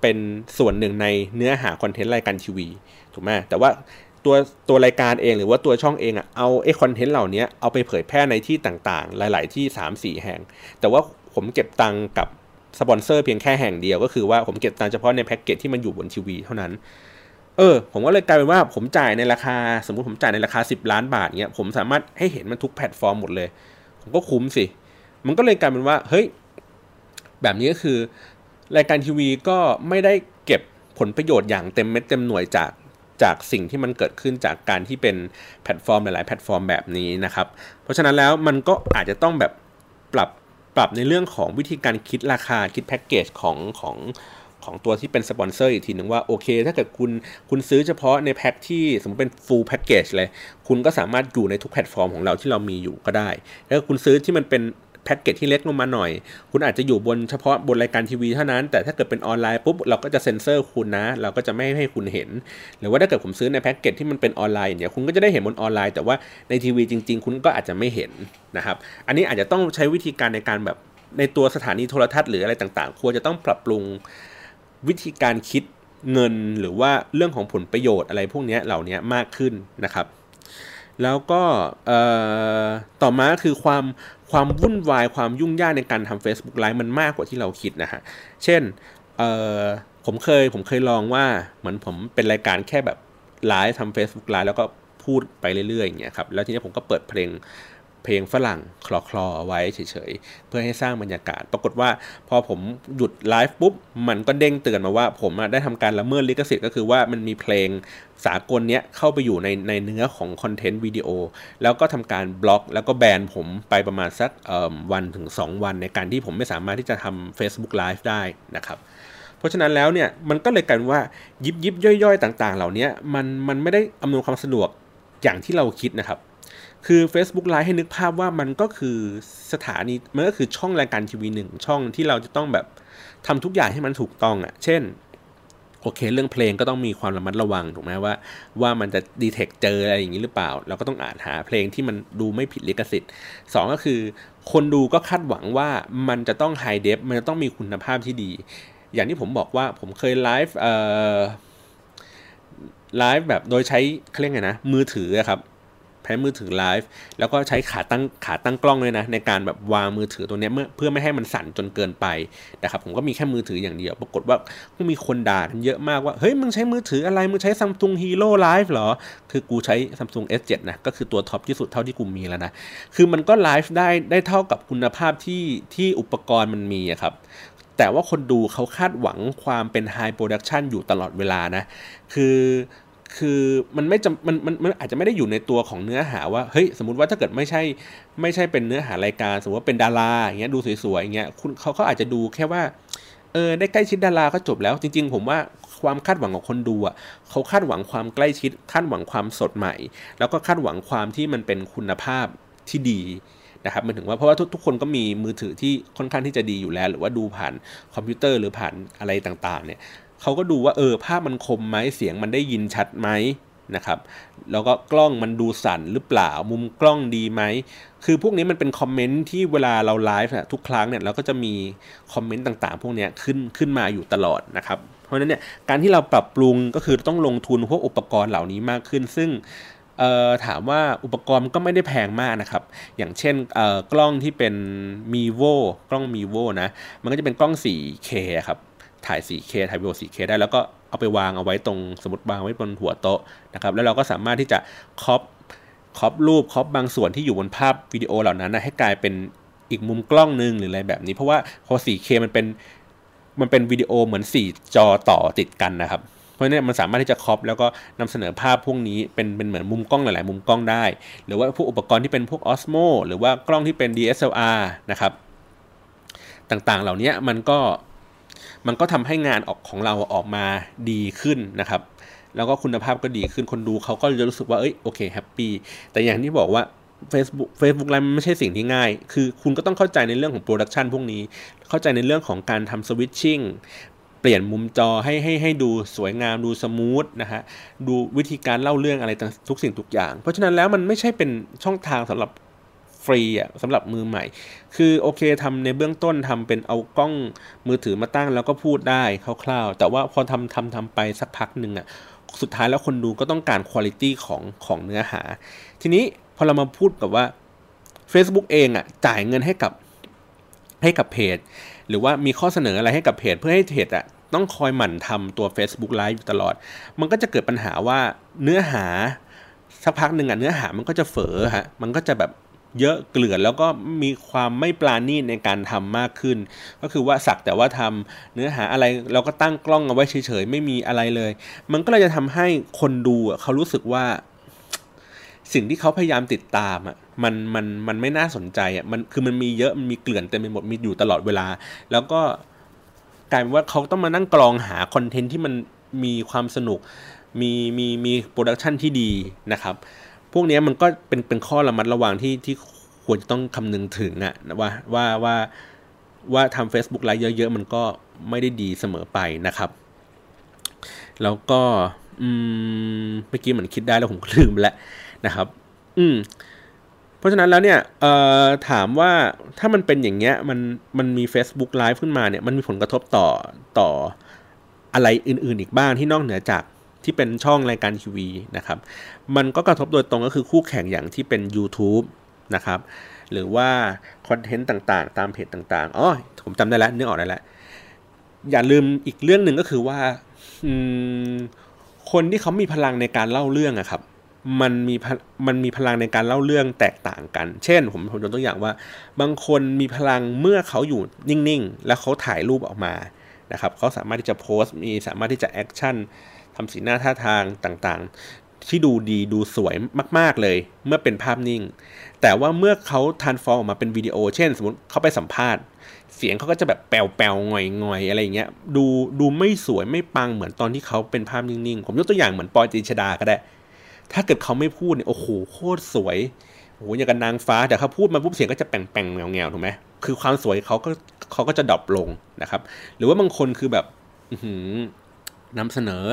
เป็นส่วนหนึ่งในเนื้อหาคอนเทนต์รายการทีวีถูกไหมแต่ว่า ตัวตัวรายการเองหรือว่าตัวช่องเองอะเอาไอ้คอนเทนต์เหล่านี้เอาไปเผยแพร่ในที่ต่างๆ หลาย ๆ ที่ 3-4 แห่ง แต่ว่าผมเก็บตังกับสปอนเซอร์เพียงแค่แห่งเดียวก็คือว่าผมเก็บตังเฉพาะในแพ็กเกจที่มันอยู่บนทีวีเท่านั้น เออ ผมก็เลยกลายเป็นว่าผมจ่ายในราคา สมมุติผมจ่ายในราคา 10 ล้านบาทเงี้ยผมสามารถให้เห็นมันทุกแพลตฟอร์มหมดเลย ผมก็คุ้มสิ มันก็เลยกลายเป็นว่า เฮ้ย แบบนี้ก็คือ รายการทีวีก็ไม่ได้เก็บผลประโยชน์อย่างเต็มเม็ดเต็มหน่วยจาก จากสิ่งที่มันเกิดขึ้นจากการที่เป็นแพลตฟอร์มหลาย ๆ แพลตฟอร์มแบบนี้นะครับ เพราะฉะนั้นแล้วมันก็อาจจะต้องแบบปรับปรับในเรื่องของวิธีการคิดราคาคิดแพ็กเกจของของของตัวที่เป็นสปอนเซอร์อีกทีหนึ่งว่า โอเค ถ้าเกิดคุณคุณซื้อเฉพาะในแพ็กที่สมมติเป็น full package เลย คุณก็สามารถอยู่ในทุกแพลตฟอร์มของเราที่เรามีอยู่ก็ได้ แล้วคุณซื้อที่มันเป็น แพ็กเกจที่เล็กลงมาหน่อย คุณอาจจะอยู่บนเฉพาะบนรายการทีวีเท่านั้น แต่ถ้าเกิดเป็นออนไลน์ปุ๊บเราก็จะเซ็นเซอร์คุณนะ เราก็จะไม่ให้คุณเห็น หรือว่าถ้าเกิดผมซื้อในแพ็กเกจที่มันเป็นออนไลน์เนี่ยคุณก็จะได้เห็นบนออนไลน์ แต่ว่าในทีวีจริง ๆ คุณก็อาจจะไม่เห็นนะครับ อันนี้อาจจะต้องใช้วิธีการในการแบบในตัวสถานีโทรทัศน์หรืออะไรต่างๆ ควรจะต้องปรับปรุงวิธีการคิดเงินหรือว่าเรื่องของผลประโยชน์อะไรพวกนี้เหล่านี้มากขึ้นนะครับ แล้วก็ต่อมาคือความความวุ่นวายความยุ่งยากในการทำ Facebook Live มันมากกว่าที่เราคิดนะฮะ เช่นผมเคยผมเคยลองว่าเหมือนผมเป็นรายการแค่แบบไลฟ์ทำ Facebook Live แล้วก็พูดไปเรื่อยๆอย่างเงี้ยครับ แล้วทีนี้ผมก็เปิดเพลง เพลงฝรั่งคลอคลอาไว้เฉยๆ เพื่อให้สร้างบรรยากาศ ปรากฏว่าพอผมหยุดไลฟ์ปุ๊บ มันก็เด้งเตือนมาว่า ผมได้ทำการละเมิดลิขสิทธิ์ก็คือว่ามันมีเพลงสากลเนี้ยเข้าไปอยู่ในในเนื้อของคอนเทนต์วิดีโอ แล้วก็ทำการบล็อก แล้วก็แบนผมไปประมาณสักวันถึง 2 วันในการที่ผมไม่สามารถที่จะทำ Facebook Live ได้นะครับเพราะฉะนั้นแล้วเนี่ยมันก็เลยกลายว่ายิบยิบย่อยๆ ต่าง ๆ เหล่านี้มันมันไม่ได้อำนวยความสะดวกอย่างที่เราคิดนะครับ คือ Facebook Live ให้นึกภาพว่ามันก็คือสถานีมันก็คือช่องรายการทีวีหนึ่งช่องที่เราจะต้องแบบทำทุกอย่างให้มันถูกต้องอะ่ะ เช่นโอเค เรื่องเพลงก็ต้องมีความระมัดระวังถูกไหมว่า ว่ามันจะดีเทคเจออะไรอย่างนี้หรือเปล่า เราก็ต้องอ่านหาเพลงที่มันดูไม่ผิดลิขสิทธิ์สองก็คือ คนดูก็คาดหวังว่ามันจะต้องไฮเดฟมันจะต้องมีคุณภาพที่ดี อย่างที่ผมบอกว่าผมเคยไลฟ์เอ่อไลฟ์แบบโดยใช้เขาเรียกไงนะมือถือครับ ช้มือถือไลฟ์แล้วก็ใช้ขาตั้งขาตั้งกล้องเลยนะในการแบบวางมือถือตัวนี้เพื่อไม่ให้มันสั่นจนเกินไปนะครับผมก็มีแค่มือถืออย่างเดียว ปรากฏว่าก็มีคนด่ากันเยอะมากว่าเฮ้ยมึงใช้มือถืออะไรมึงใช้ซัมซุงฮีโร่ไลฟ์เหรอ คือกูใช้ซัมซุง S7 นะก็คือตัวท็อปที่สุดเท่าที่กูมีแล้วนะคือมันก็ไลฟ์ได้ได้เท่ากับคุณภาพที่ที่อุปกรณ์มันมีครับแต่ว่าคนดูเขาคาดหวังความเป็น high production อยู่ตลอดเวลานะ คือ คือมันไม่จำมันมันมันอาจจะไม่ได้อยู่ในตัวของเนื้อหาว่าเฮ้ยสมมติว่าถ้าเกิดไม่ใช่ไม่ใช่เป็นเนื้อหารายการ สมมติว่าเป็นดาราอย่างเงี้ยดูสวยๆอย่างเงี้ยคุณเขาเขาอาจจะดูแค่ว่าเออได้ใกล้ชิดดาราก็จบแล้ว จริง ๆ ผมว่าความคาดหวังของคนดูอะเขาคาดหวังความใกล้ชิด คาดหวังความสดใหม่ แล้วก็คาดหวังความที่มันเป็นคุณภาพที่ดีนะครับมันถึงว่าเพราะว่าทุกทุกคนก็มีมือถือที่ค่อนข้างที่จะดีอยู่แล้ว หรือว่าดูผ่านคอมพิวเตอร์หรือผ่านอะไรต่างๆเนี่ย เขาก็ดูว่าเออภาพมันคมไหมเสียงมันได้ยินชัดไหมนะครับแล้วก็กล้องมันดูสั่นหรือเปล่ามุมกล้องดีไหม คือพวกนี้มันเป็นคอมเมนต์ที่เวลาเราไลฟ์ทุกครั้งเนี่ยเราก็จะมีคอมเมนต์ต่างๆ พวกนี้ขึ้นขึ้นมาอยู่ตลอดนะครับ เพราะฉะนั้นเนี่ยการที่เราปรับปรุงก็คือต้องลงทุนพวกอุปกรณ์เหล่านี้มากขึ้น ซึ่งถามว่าอุปกรณ์ก็ไม่ได้แพงมากนะครับ อย่างเช่นกล้องที่เป็น m i v o กล้อง m i v o นะ มันก็จะเป็นกล้อง 4K ครับ ถ่าย 4K ถ่ายวิดีโอ 4K ได้แล้วก็เอาไปวางเอาไว้ตรงสมมติวางไว้บนหัวโต๊ะนะครับแล้วเราก็สามารถที่จะครอปครอปรูปครอปบางส่วนที่อยู่บนภาพวิดีโอเหล่านั้นนะให้กลายเป็นอีกมุมกล้องนึงหรืออะไรแบบนี้ เพราะว่าพอ 4K มันเป็นมันเป็นวิดีโอเหมือน 4 จอต่อติดกันนะครับ เพราะเนี่ยมันสามารถที่จะครอปแล้วก็นำเสนอภาพพวกนี้เป็นเป็นเหมือนมุมกล้องหลาย ๆ มุมกล้องได้ หรือว่าพวกอุปกรณ์ที่เป็นพวก Osmo หรือว่ากล้องที่เป็น DSLR นะครับ ต่าง ๆ เหล่านี้มันก็ มันก็ทำให้งานออกของเราออกมาดีขึ้นนะครับ แล้วก็คุณภาพก็ดีขึ้นคนดูเขาก็จะรู้สึกว่าเอ้ยโอเค happy แต่อย่างที่บอกว่า Facebook Facebook ไลฟ์มันไม่ใช่สิ่งที่ง่าย คือคุณก็ต้องเข้าใจในเรื่องของโปรดักชันพวกนี้ เข้าใจในเรื่องของการทำ switching เปลี่ยนมุมจอให้ให้ให้ดูสวยงามดูสมูทนะฮะ ดูวิธีการเล่าเรื่องอะไรทุกสิ่งทุกอย่าง เพราะฉะนั้นแล้วมันไม่ใช่เป็นช่องทางสำหรับ ฟรีอะสำหรับมือใหม่ คือโอเคทำในเบื้องต้นทำเป็นเอากล้องมือถือมาตั้งแล้วก็พูดได้คร่าวๆ แต่ว่าพอทำทำทำไปสักพักหนึ่งอะสุดท้ายแล้วคนดูก็ต้องการคุณภาพของของเนื้อหา ทีนี้พอเรามาพูดกับว่า Facebook เองอะจ่ายเงินให้กับให้กับเพจ หรือว่ามีข้อเสนออะไรให้กับเพจ เพื่อให้เพจอะต้องคอยหมั่นทำตัว Facebook Live อยู่ตลอด มันก็จะเกิดปัญหาว่าเนื้อหาสักพักหนึ่งอะเนื้อหามันก็จะเฝอฮะ มันก็จะแบบ เยอะเกลื่อนแล้วก็มีความไม่ปราณีตในการทำมากขึ้น ก็คือว่าสักแต่ว่าทำเนื้อหาอะไรเราก็ตั้งกล้องเอาไว้เฉยๆไม่มีอะไรเลย มันก็เลยจะทำให้คนดูเขารู้สึกว่า สิ่งที่เขาพยายามติดตามอะมันมันมันไม่น่าสนใจอะมันคือมันมีเยอะมันมีเกลื่อนเต็มไปหมดมีอยู่ตลอดเวลา แล้วก็กลายเป็นว่าเขาต้องมานั่งกรองหาคอนเทนต์ที่มันมีความสนุกมีมีมีโปรดักชันที่ดีนะครับ พวกนี้มันก็เป็นเป็นข้อระมัดระวังที่ที่ควรจะต้องคำนึงถึงอะว่าว่าว่าว่าทำ Facebook ไลฟ์เยอะๆ มันก็ไม่ได้ดีเสมอไปนะครับ แล้วก็อืมเมื่อกี้เหมือนคิดได้แล้วผมก็ลืมแล้วนะครับ อืมเพราะฉะนั้นแล้วเนี่ยเอ่อถามว่าถ้ามันเป็นอย่างเงี้ยมันมันมี Facebook Live ขึ้นมาเนี่ยมันมีผลกระทบต่อต่ออะไรอื่นๆอีกบ้างที่นอกเหนือจาก ที่เป็นช่องรายการทีวีนะครับมันก็กระทบโดยตรงก็คือคู่แข่งอย่างที่เป็น YouTube นะครับหรือว่าคอนเทนต์ต่างๆ ตามเพจต่างๆอ๋อผมจำได้แล้วนึกออกได้แล้วอย่าลืมอีกเรื่องหนึ่งก็คือว่าคนที่เขามีพลังในการเล่าเรื่องอะครับมันมีมันมีพลังในการเล่าเรื่องแตกต่างกัน เช่น ผมผมยกตัวอย่างว่า บางคนมีพลังเมื่อเขาอยู่นิ่งๆ แล้วเขาถ่ายรูปออกมานะครับเขาสามารถที่จะโพสต์มีสามารถที่จะ action ทำสีหน้าท่าทางต่างๆ ที่ดูดีดูสวยมาก ๆเลย เมื่อเป็นภาพนิ่ง แต่ว่าเมื่อเขา transform ออกมาเป็นวิดีโอ เช่น สมมติเขาไปสัมภาษณ์ เสียงเขาก็จะแบบแปลวๆงอยๆอะไรอย่างเงี้ยดูดูไม่สวยไม่ปังเหมือนตอนที่เขาเป็นภาพนิ่งๆ ผมยกตัวอย่างเหมือนปอยจีชดาก็ได้ ถ้าเกิดเขาไม่พูดเนี่ยโอ้โหโคตรสวยโอ้โหอย่างกับนางฟ้าแต่เขาพูดมาปุ๊บเสียงก็จะแป่งแป่งแงวแงวถูกไหมคือความสวยเขาก็เขาก็จะดรอปลงนะครับ หรือว่าบางคนคือแบบ นำเสนอ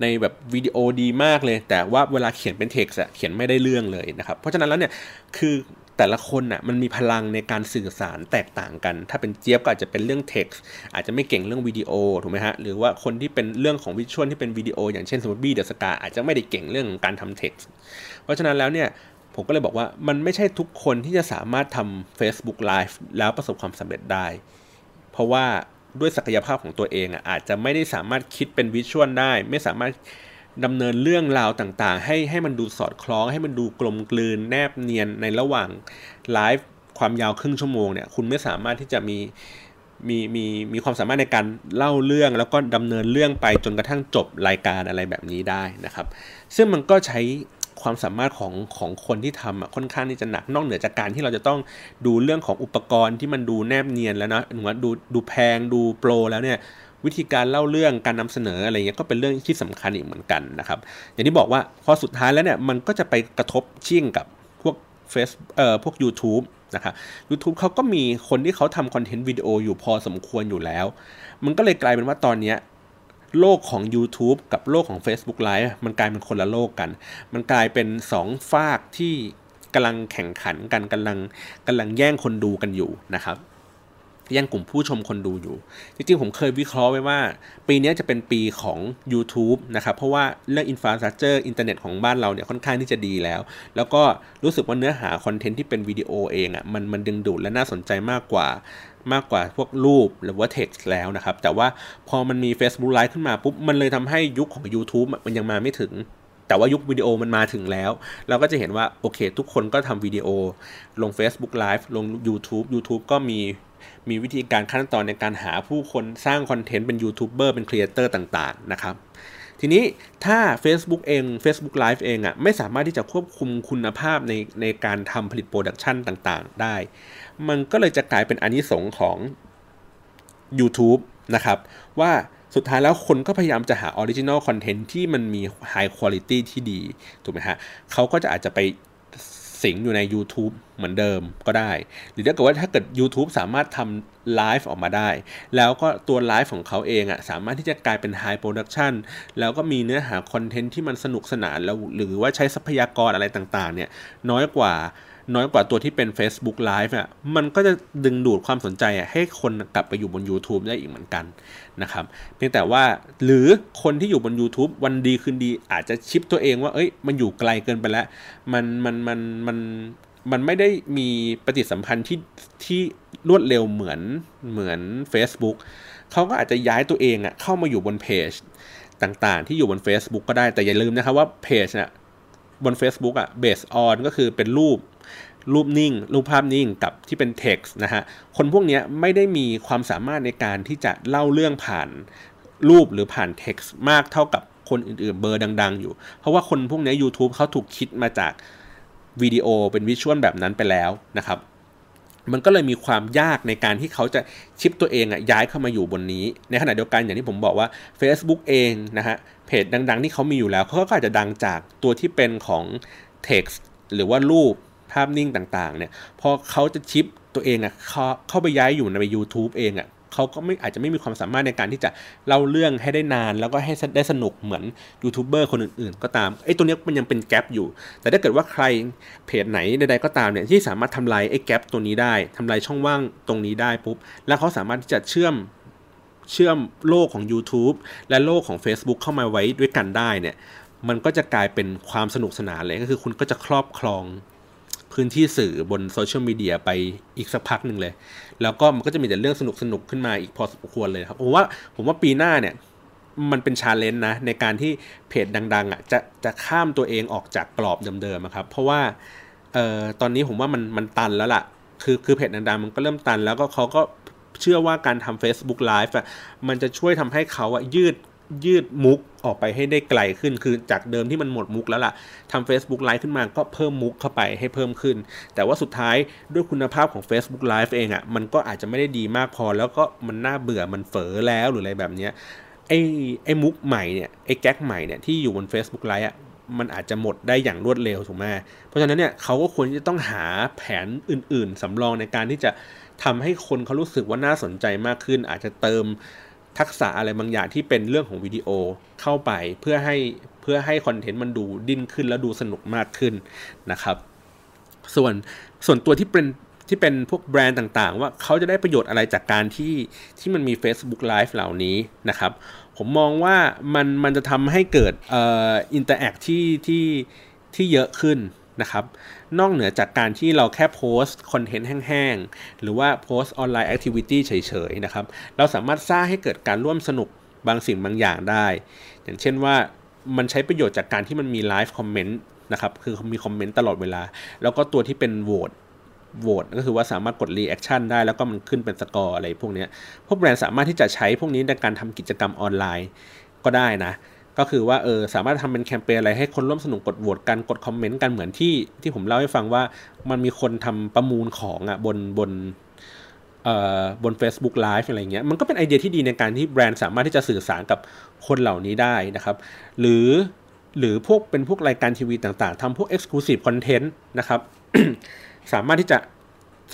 ในแบบวิดีโอดีมากเลย แต่ว่าเวลาเขียนเป็นเท็กซ์เขียนไม่ได้เรื่องเลยนะครับ เพราะฉะนั้นแล้วเนี่ยคือแต่ละคนน่ะมันมีพลังในการสื่อสารแตกต่างกัน ถ้าเป็นเจี๊ยบก็อาจจะเป็นเรื่องเท็กซ์อาจจะไม่เก่งเรื่องวิดีโอถูกไหมฮะหรือว่าคนที่เป็นเรื่องของ visual ที่เป็นวิดีโอ อย่างเช่นสมมติบี้เดอะสกาอาจจะไม่ได้เก่งเรื่องของการทำเท็กซ์เพราะฉะนั้นแล้วเนี่ยผมก็เลยบอกว่ามันไม่ใช่ทุกคนที่จะสามารถทำ Facebook Live แล้วประสบความสำเร็จได้ เพราะว่า ด้วยศักยภาพของตัวเองอะอาจจะไม่ได้สามารถคิดเป็น visual ได้ ไม่สามารถดำเนินเรื่องราวต่างๆ ให้ให้มันดูสอดคล้อง ให้มันดูกลมกลืนแนบเนียนในระหว่างไลฟ์ความยาวครึ่งชั่วโมงเนี่ยคุณไม่สามารถที่จะมีมีมีมีความสามารถในการเล่าเรื่องแล้วก็ดำเนินเรื่องไปจนกระทั่งจบรายการอะไรแบบนี้ได้นะครับ ซึ่งมันก็ใช้ ความสามารถของของคนที่ทำอะค่อนข้างที่จะหนักนอกเหนือจากการที่เราจะต้องดูเรื่องของอุปกรณ์ที่มันดูแนบเนียนแล้วนะหรือว่าดูดูแพงดูโปรแล้วเนี่ยวิธีการเล่าเรื่องการนำเสนออะไรเงี้ยก็เป็นเรื่องที่สำคัญอีกเหมือนกันนะครับ อย่างที่บอกว่าพอสุดท้ายแล้วเนี่ยมันก็จะไปกระทบชิ่งกับพวกเฟซเอ่อพวก YouTube นะครับ YouTube เขาก็มีคนที่เขาทำคอนเทนต์วิดีโออยู่พอสมควรอยู่แล้ว มันก็เลยกลายเป็นว่าตอนนี้ โลกของ YouTube กับโลกของ Facebook Live มันกลายเป็นคนละโลกกัน มันกลายเป็น2ฝากที่กำลังแข่งขันกันกำลังกำลังแย่งคนดูกันอยู่นะครับแยังกลุ่มผู้ชมคนดูอยู่ จริงๆ ผมเคยวิเคราะห์ไว้ว่า ปีนี้จะเป็นปีของ YouTube นะครับ เพราะว่าเรื่อง infrastructure อินเทอร์เน็ตของบ้านเราเนี่ยค่อนข้างที่จะดีแล้ว แล้วก็รู้สึกว่าเนื้อหาคอนเทนต์ที่เป็นวิดีโอเองอะ่ะมันมันดึงดูดและน่าสนใจมากกว่า มากกว่าพวกรูปหรือว่าเท็กซ์แล้วนะครับ แต่ว่าพอมันมี Facebook Live ขึ้นมาปุ๊บ มันเลยทำให้ยุคของ YouTube มันยังมาไม่ถึง แต่ว่ายุควิดีโอมันมาถึงแล้ว เราก็จะเห็นว่า โอเค ทุกคนก็ทำวิดีโอ ลง Facebook Live ลง YouTube YouTube ก็มีมีวิธีการขั้นตอนในการหาผู้คนสร้างคอนเทนต์เป็นยูทูบเบอร์เป็นครีเอเตอร์ต่าง ๆ นะครับ ทีนี้ถ้า Facebook เอง Facebook Live เองอะ่ะไม่สามารถที่จะควบคุมคุณภาพในในการทำผลิตโปรดักชันต่างๆ ได้ มันก็เลยจะกลายเป็นอานิสงส์ของ YouTube นะครับว่าสุดท้ายแล้วคนก็พยายามจะหา original content ที่มันมี high quality ที่ดี ถูกไหมฮะเขาก็จะอาจจะไป สิงอยู่ใน YouTube เหมือนเดิมก็ได้ หรือถ้าเกิดว่าถ้าเกิด YouTube สามารถทำไลฟ์ออกมาได้ แล้วก็ตัวไลฟ์ของเขาเองอะ่ะสามารถที่จะกลายเป็น high production แล้วก็มีเนื้อหาคอนเทนต์ที่มันสนุกสนานแล้วหรือว่าใช้ทรัพยากรอะไรต่างๆเนี่ยน้อยกว่า น้อยกว่าตัวที่เป็น Facebook Live อะมันก็จะดึงดูดความสนใจให้คนกลับไปอยู่บน YouTube ได้อีกเหมือนกันนะครับเพียงแต่ว่าหรือคนที่อยู่บน YouTube วันดีคืนดีอาจจะชิปตัวเองว่าเอ้ยมันอยู่ไกลเกินไปแล้ว มันมันมันมันมันไม่ได้มีปฏิสัมพันธ์ที่ที่รวดเร็วเหมือนเหมือน Facebook เขาก็อาจจะย้ายตัวเองอะเข้ามาอยู่บนเพจต่างๆ ที่อยู่บน Facebook ก็ได้แต่อย่าลืมนะครับว่าเพจเนี่ยบน Facebook อะ base on ก็คือเป็นรูป รูปนิ่ง รูปภาพนิ่งกับที่เป็น text นะฮะ คนพวกนี้ไม่ได้มีความสามารถในการที่จะเล่าเรื่องผ่านรูปหรือผ่าน text มากเท่ากับคนอื่นๆ เบอร์ดัง ๆ อยู่ เพราะว่าคนพวกนี้ YouTube เขาถูกคิดมาจากวิดีโอเป็นวิชวลแบบนั้นไปแล้วนะครับ มันก็เลยมีความยากในการที่เขาจะชิปตัวเองอะย้ายเข้ามาอยู่บนนี้ ในขณะเดียวกันอย่างที่ผมบอกว่า Facebook เองนะฮะเพจดัง ๆ ที่เขามีอยู่แล้วเขาก็อาจจะดังจากตัวที่เป็นของ text หรือว่ารูป ภาพนิ่งต่างๆเนี่ยพอเขาจะชิปตัวเองอะ่ะเขาเข้าไปย้ายอยู่ใน YouTube เองอะ่ะเขาก็ไม่อาจจะไม่มีความสามารถในการที่จะเล่าเรื่องให้ได้นาน แล้วก็ให้ได้สนุกเหมือนยูทูบเบอร์คนอื่นๆ ก็ตามไอ้ตัวนี้มันยังเป็นแกลบอยู่ แต่ถ้าเกิดว่าใครเพจไหนใดๆก็ตามเนี่ยที่สามารถทำลายไอ้แกลบตัวนี้ได้ทำลายช่องว่างตรงนี้ได้ปุ๊บแล้วเขาสามารถที่จะเชื่อมเชื่อมโลกของ YouTube และโลกของ Facebook เข้ามาไว้ด้วยกันได้เนี่ยมันก็จะกลายเป็นความสนุกสนานเลยก็คือคุณก็จะครอบครอง พื้นที่สื่อบนโซเชียลมีเดียไปอีกสักพักหนึ่งเลย แล้วก็มันก็จะมีแต่เรื่องสนุกสนุกขึ้นมาอีกพอสมควรเลยครับผมว่าผมว่าปีหน้าเนี่ยมันเป็น challenge นะ ในการที่เพจดังๆอะจะจะข้ามตัวเองออกจากกรอบเดิมๆครับ เพราะว่าเอ่อตอนนี้ผมว่ามันมันตันแล้วล่ะ คือคือเพจดังๆมันก็เริ่มตันแล้วก็เขาก็เชื่อว่าการทำ Facebook Live อะมันจะช่วยทำให้เขาอะยืด ยืดมุกออกไปให้ได้ไกลขึ้น คือจากเดิมที่มันหมดมุกแล้วล่ะทำ Facebook Live ขึ้นมาก็เพิ่มมุกเข้าไปให้เพิ่มขึ้น แต่ว่าสุดท้ายด้วยคุณภาพของ Facebook Live เองอะ่ะมันก็อาจจะไม่ได้ดีมากพอ แล้วก็มันน่าเบื่อมันเฝอแล้วหรืออะไรแบบนี้ไอ้ไอ้มุกใหม่เนี่ยไอ้แก๊กใหม่เนี่ยที่อยู่บน Facebook Live อะมันอาจจะหมดได้อย่างรวดเร็วถูกไหมเพราะฉะนั้นเนี่ยเขาก็ควรจะต้องหาแผนอื่น ๆสำรองในการที่จะทำให้คนเขารู้สึกว่าน่าสนใจมากขึ้น อาจจะเติม ทักษะอะไรบางอย่างที่เป็นเรื่องของวิดีโอเข้าไปเพื่อให้เพื่อให้คอนเทนต์มันดูดิ้นขึ้นแล้วดูสนุกมากขึ้นนะครับ ส่วนส่วนตัวที่เป็นที่เป็นพวกแบรนด์ต่างๆ ว่าเขาจะได้ประโยชน์อะไรจากการที่ที่มันมี Facebook Live เหล่านี้นะครับ ผมมองว่ามันมันจะทำให้เกิดเอ่อ interact ที่ที่ที่เยอะขึ้น นะครับ นอกเหนือจากการที่เราแค่โพสต์คอนเทนต์แห้งๆ หรือว่าโพสต์ online activity เฉยๆนะครับ เราสามารถสร้างให้เกิดการร่วมสนุกบางสิ่งบางอย่างได้ อย่างเช่นว่ามันใช้ประโยชน์จากการที่มันมี live comment นะครับ คือมีคอมเมนต์ตลอดเวลา แล้วก็ตัวที่เป็นโหวตโหวตก็คือว่าสามารถกด reaction ได้แล้วก็มันขึ้นเป็นสกอร์อะไรพวกนี้พวกแบรนด์สามารถที่จะใช้พวกนี้ในการทำกิจกรรมออนไลน์ก็ได้นะ ก็คือว่าเออสามารถทำเป็นแคมเปญอะไรให้คนร่วมสนุกกดโหวตกันกดคอมเมนต์กันเหมือนที่ที่ผมเล่าให้ฟังว่ามันมีคนทำประมูลของอะบนบนเอ่อบน Facebook Live อะไรเงี้ยมันก็เป็นไอเดียที่ดีในการที่แบรนด์สามารถที่จะสื่อสารกับคนเหล่านี้ได้นะครับ หรือหรือพวกเป็นพวกรายการทีวีต่างๆทำพวก Exclusive Content นะครับ สามารถที่จะ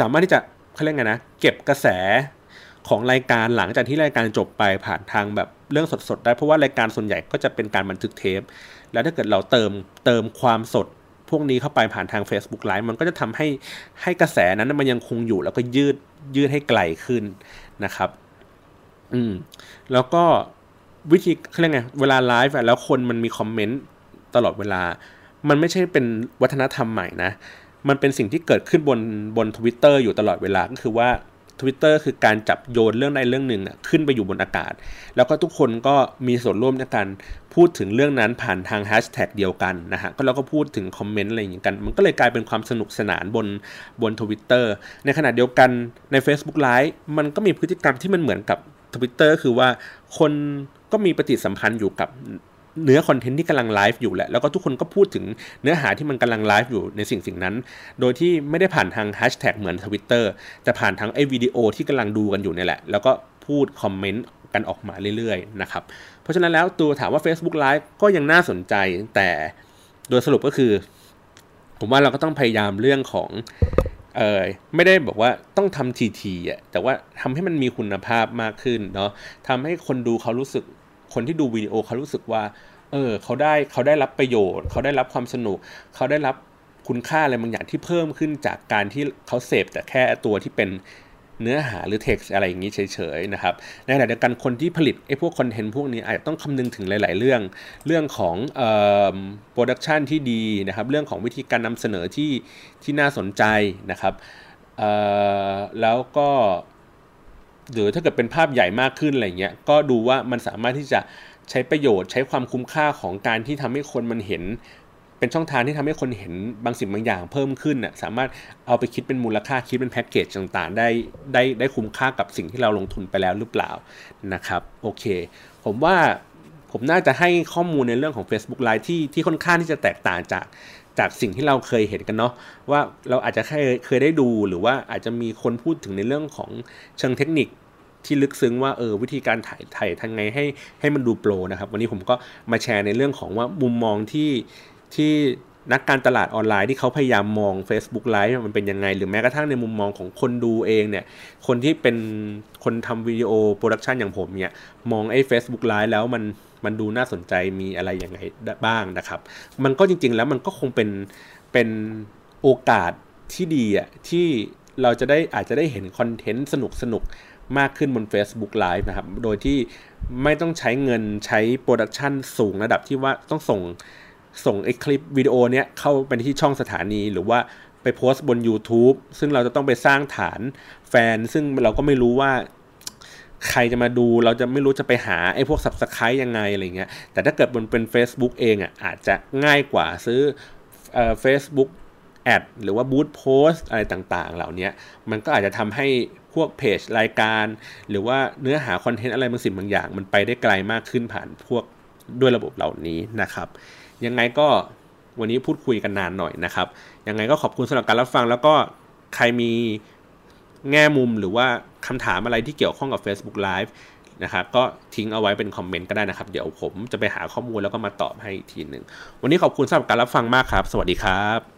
สามารถที่จะเขาเรียกไงนะ เก็บกระแส ของรายการหลังจากที่รายการจบไปผ่านทางแบบเรื่องสดๆได้เพราะว่ารายการส่วนใหญ่ก็จะเป็นการบันทึกเทป แล้วถ้าเกิดเราเติมเติมความสดพวกนี้เข้าไปผ่านทาง Facebook Live มันก็จะทำให้ให้กระแสนั้นมันยังคงอยู่แล้วก็ยืดยืดให้ไกลขึ้นนะครับ อืม แล้วก็วิธีเขาเรียกไงเวลาไลฟ์แล้วคนมันมีคอมเมนต์ตลอดเวลา มันไม่ใช่เป็นวัฒนธรรมใหม่นะ มันเป็นสิ่งที่เกิดขึ้นบนบนทวิตเตอร์อยู่ตลอดเวลาก็คือว่า Twitter คือการจับโยนเรื่องใดเรื่องหนึ่งขึ้นไปอยู่บนอากาศ แล้วก็ทุกคนก็มีส่วนร่วมในการพูดถึงเรื่องนั้นผ่านทางแฮชแท็กเดียวกันนะฮะก็เราก็พูดถึงคอมเมนต์อะไรอย่างกัน มันก็เลยกลายเป็นความสนุกสนานบนบนทวิตเตอร์ในขณะเดียวกันใน Facebook Live มันก็มีพฤติกรรมที่มันเหมือนกับ Twitter คือว่าคนก็มีปฏิสัมพันธ์อยู่กับ เนื้อคอนเทนต์ที่กำลังไลฟ์อยู่แหละ แล้วก็ทุกคนก็พูดถึงเนื้อหาที่มันกำลังไลฟ์อยู่ในสิ่งสิ่งนั้น โดยที่ไม่ได้ผ่านทางแฮชแท็กเหมือนทวิตเตอร์แต่ผ่านทางไอ้วิดีโอที่กำลังดูกันอยู่นี่แหละ แล้วก็พูดคอมเมนต์กันออกมาเรื่อยๆนะครับ เพราะฉะนั้นแล้วตัวถามว่า Facebook Live ก็ยังน่าสนใจแต่โดยสรุปก็คือ ผมว่าเราก็ต้องพยายามเรื่องของเออไม่ได้บอกว่าต้องทำทีทีอะแต่ว่าทำให้มันมีคุณภาพมากขึ้นเนาะทำให้คนดูเขารู้สึก คนที่ดูวิดีโอเขารู้สึกว่า เออเขาได้เขาได้รับประโยชน์ เขาได้รับความสนุก เขาได้รับคุณค่าอะไรบางอย่างที่เพิ่มขึ้นจากการที่เขาเสพแต่แค่ตัวที่เป็นเนื้อหาหรือ text อะไรอย่างนี้เฉยๆนะครับในขณะเดียวกันคนที่ผลิตไอ้พวกคอนเทนต์พวกนี้อาจจะต้องคำนึงถึงหลายๆเรื่อง เรื่องของ production ที่ดีนะครับเรื่องของวิธีการนำเสนอที่ที่น่าสนใจนะครับแล้วก็ หรือถ้าเกิดเป็นภาพใหญ่มากขึ้นอะไรเงี้ยก็ดูว่ามันสามารถที่จะใช้ประโยชน์ ใช้ความคุ้มค่าของการที่ทำให้คนมันเห็น เป็นช่องทางที่ทำให้คนเห็นบางสิ่งบางอย่างเพิ่มขึ้นน่ะสามารถเอาไปคิดเป็นมูลค่าคิดเป็นแพ็กเกจต่างๆ ได้ได้ได้คุ้มค่ากับสิ่งที่เราลงทุนไปแล้วหรือเปล่านะครับโอเค ผมว่าผมน่าจะให้ข้อมูลในเรื่องของ Facebook Live ที่ที่ค่อนข้างที่จะแตกต่างจาก จากสิ่งที่เราเคยเห็นกันเนาะว่าเราอาจจะเคยเคยได้ดูหรือว่าอาจจะมีคนพูดถึงในเรื่องของเชิงเทคนิคที่ลึกซึ้งว่าเออวิธีการถ่ายถ่ายทางไงให้ให้มันดูโปรนะครับ วันนี้ผมก็มาแชร์ในเรื่องของว่ามุมมองที่ที่นักการตลาดออนไลน์ที่เขาพยายามมอง Facebook Live มันเป็นยังไง หรือแม้กระทั่งในมุมมองของคนดูเองเนี่ย คนที่เป็นคนทำวิดีโอโปรดักชันอย่างผมเนี่ย มองไอ้ Facebook Live แล้วมัน มันดูน่าสนใจมีอะไรอย่างไรบ้างนะครับ มันก็จริง ๆ แล้วมันก็คงเป็นเป็นโอกาสที่ดีอะที่เราจะได้อาจจะได้เห็นคอนเทนต์สนุกสนุกมากขึ้นบน Facebook Live นะครับ โดยที่ไม่ต้องใช้เงินใช้ production สูงระดับที่ว่าต้องส่งส่งไอ้คลิปวิดีโอเนี้ยเข้าไปที่ช่องสถานีหรือว่าไปโพสต์บน YouTube ซึ่งเราจะต้องไปสร้างฐานแฟน ซึ่งเราก็ไม่รู้ว่า ใครจะมาดูเราจะไม่รู้จะไปหาไอ้พวก Subscribe ยังไงอะไรเงี้ยแต่ถ้าเกิดมันเป็น Facebook เองอะอาจจะง่ายกว่าซื้อเอ่อ Facebook แอดหรือว่าบูธโพสอะไรต่างๆ เหล่านี้มันก็อาจจะทำให้พวกเพจรายการ หรือว่าเนื้อหาคอนเทนต์อะไรบางสิ่งบางอย่าง มันไปได้ไกลมากขึ้นผ่านพวกด้วยระบบเหล่านี้นะครับ ยังไงก็วันนี้พูดคุยกันนานหน่อยนะครับ ยังไงก็ขอบคุณสำหรับการรับฟังแล้วก็ใครมี แง่มุมหรือว่าคำถามอะไรที่เกี่ยวข้องกับ Facebook Live นะครับก็ทิ้งเอาไว้เป็นคอมเมนต์ก็ได้นะครับ เดี๋ยวผมจะไปหาข้อมูลแล้วก็มาตอบให้ทีหนึ่ง วันนี้ขอบคุณสำหรับการรับฟังมากครับ สวัสดีครับ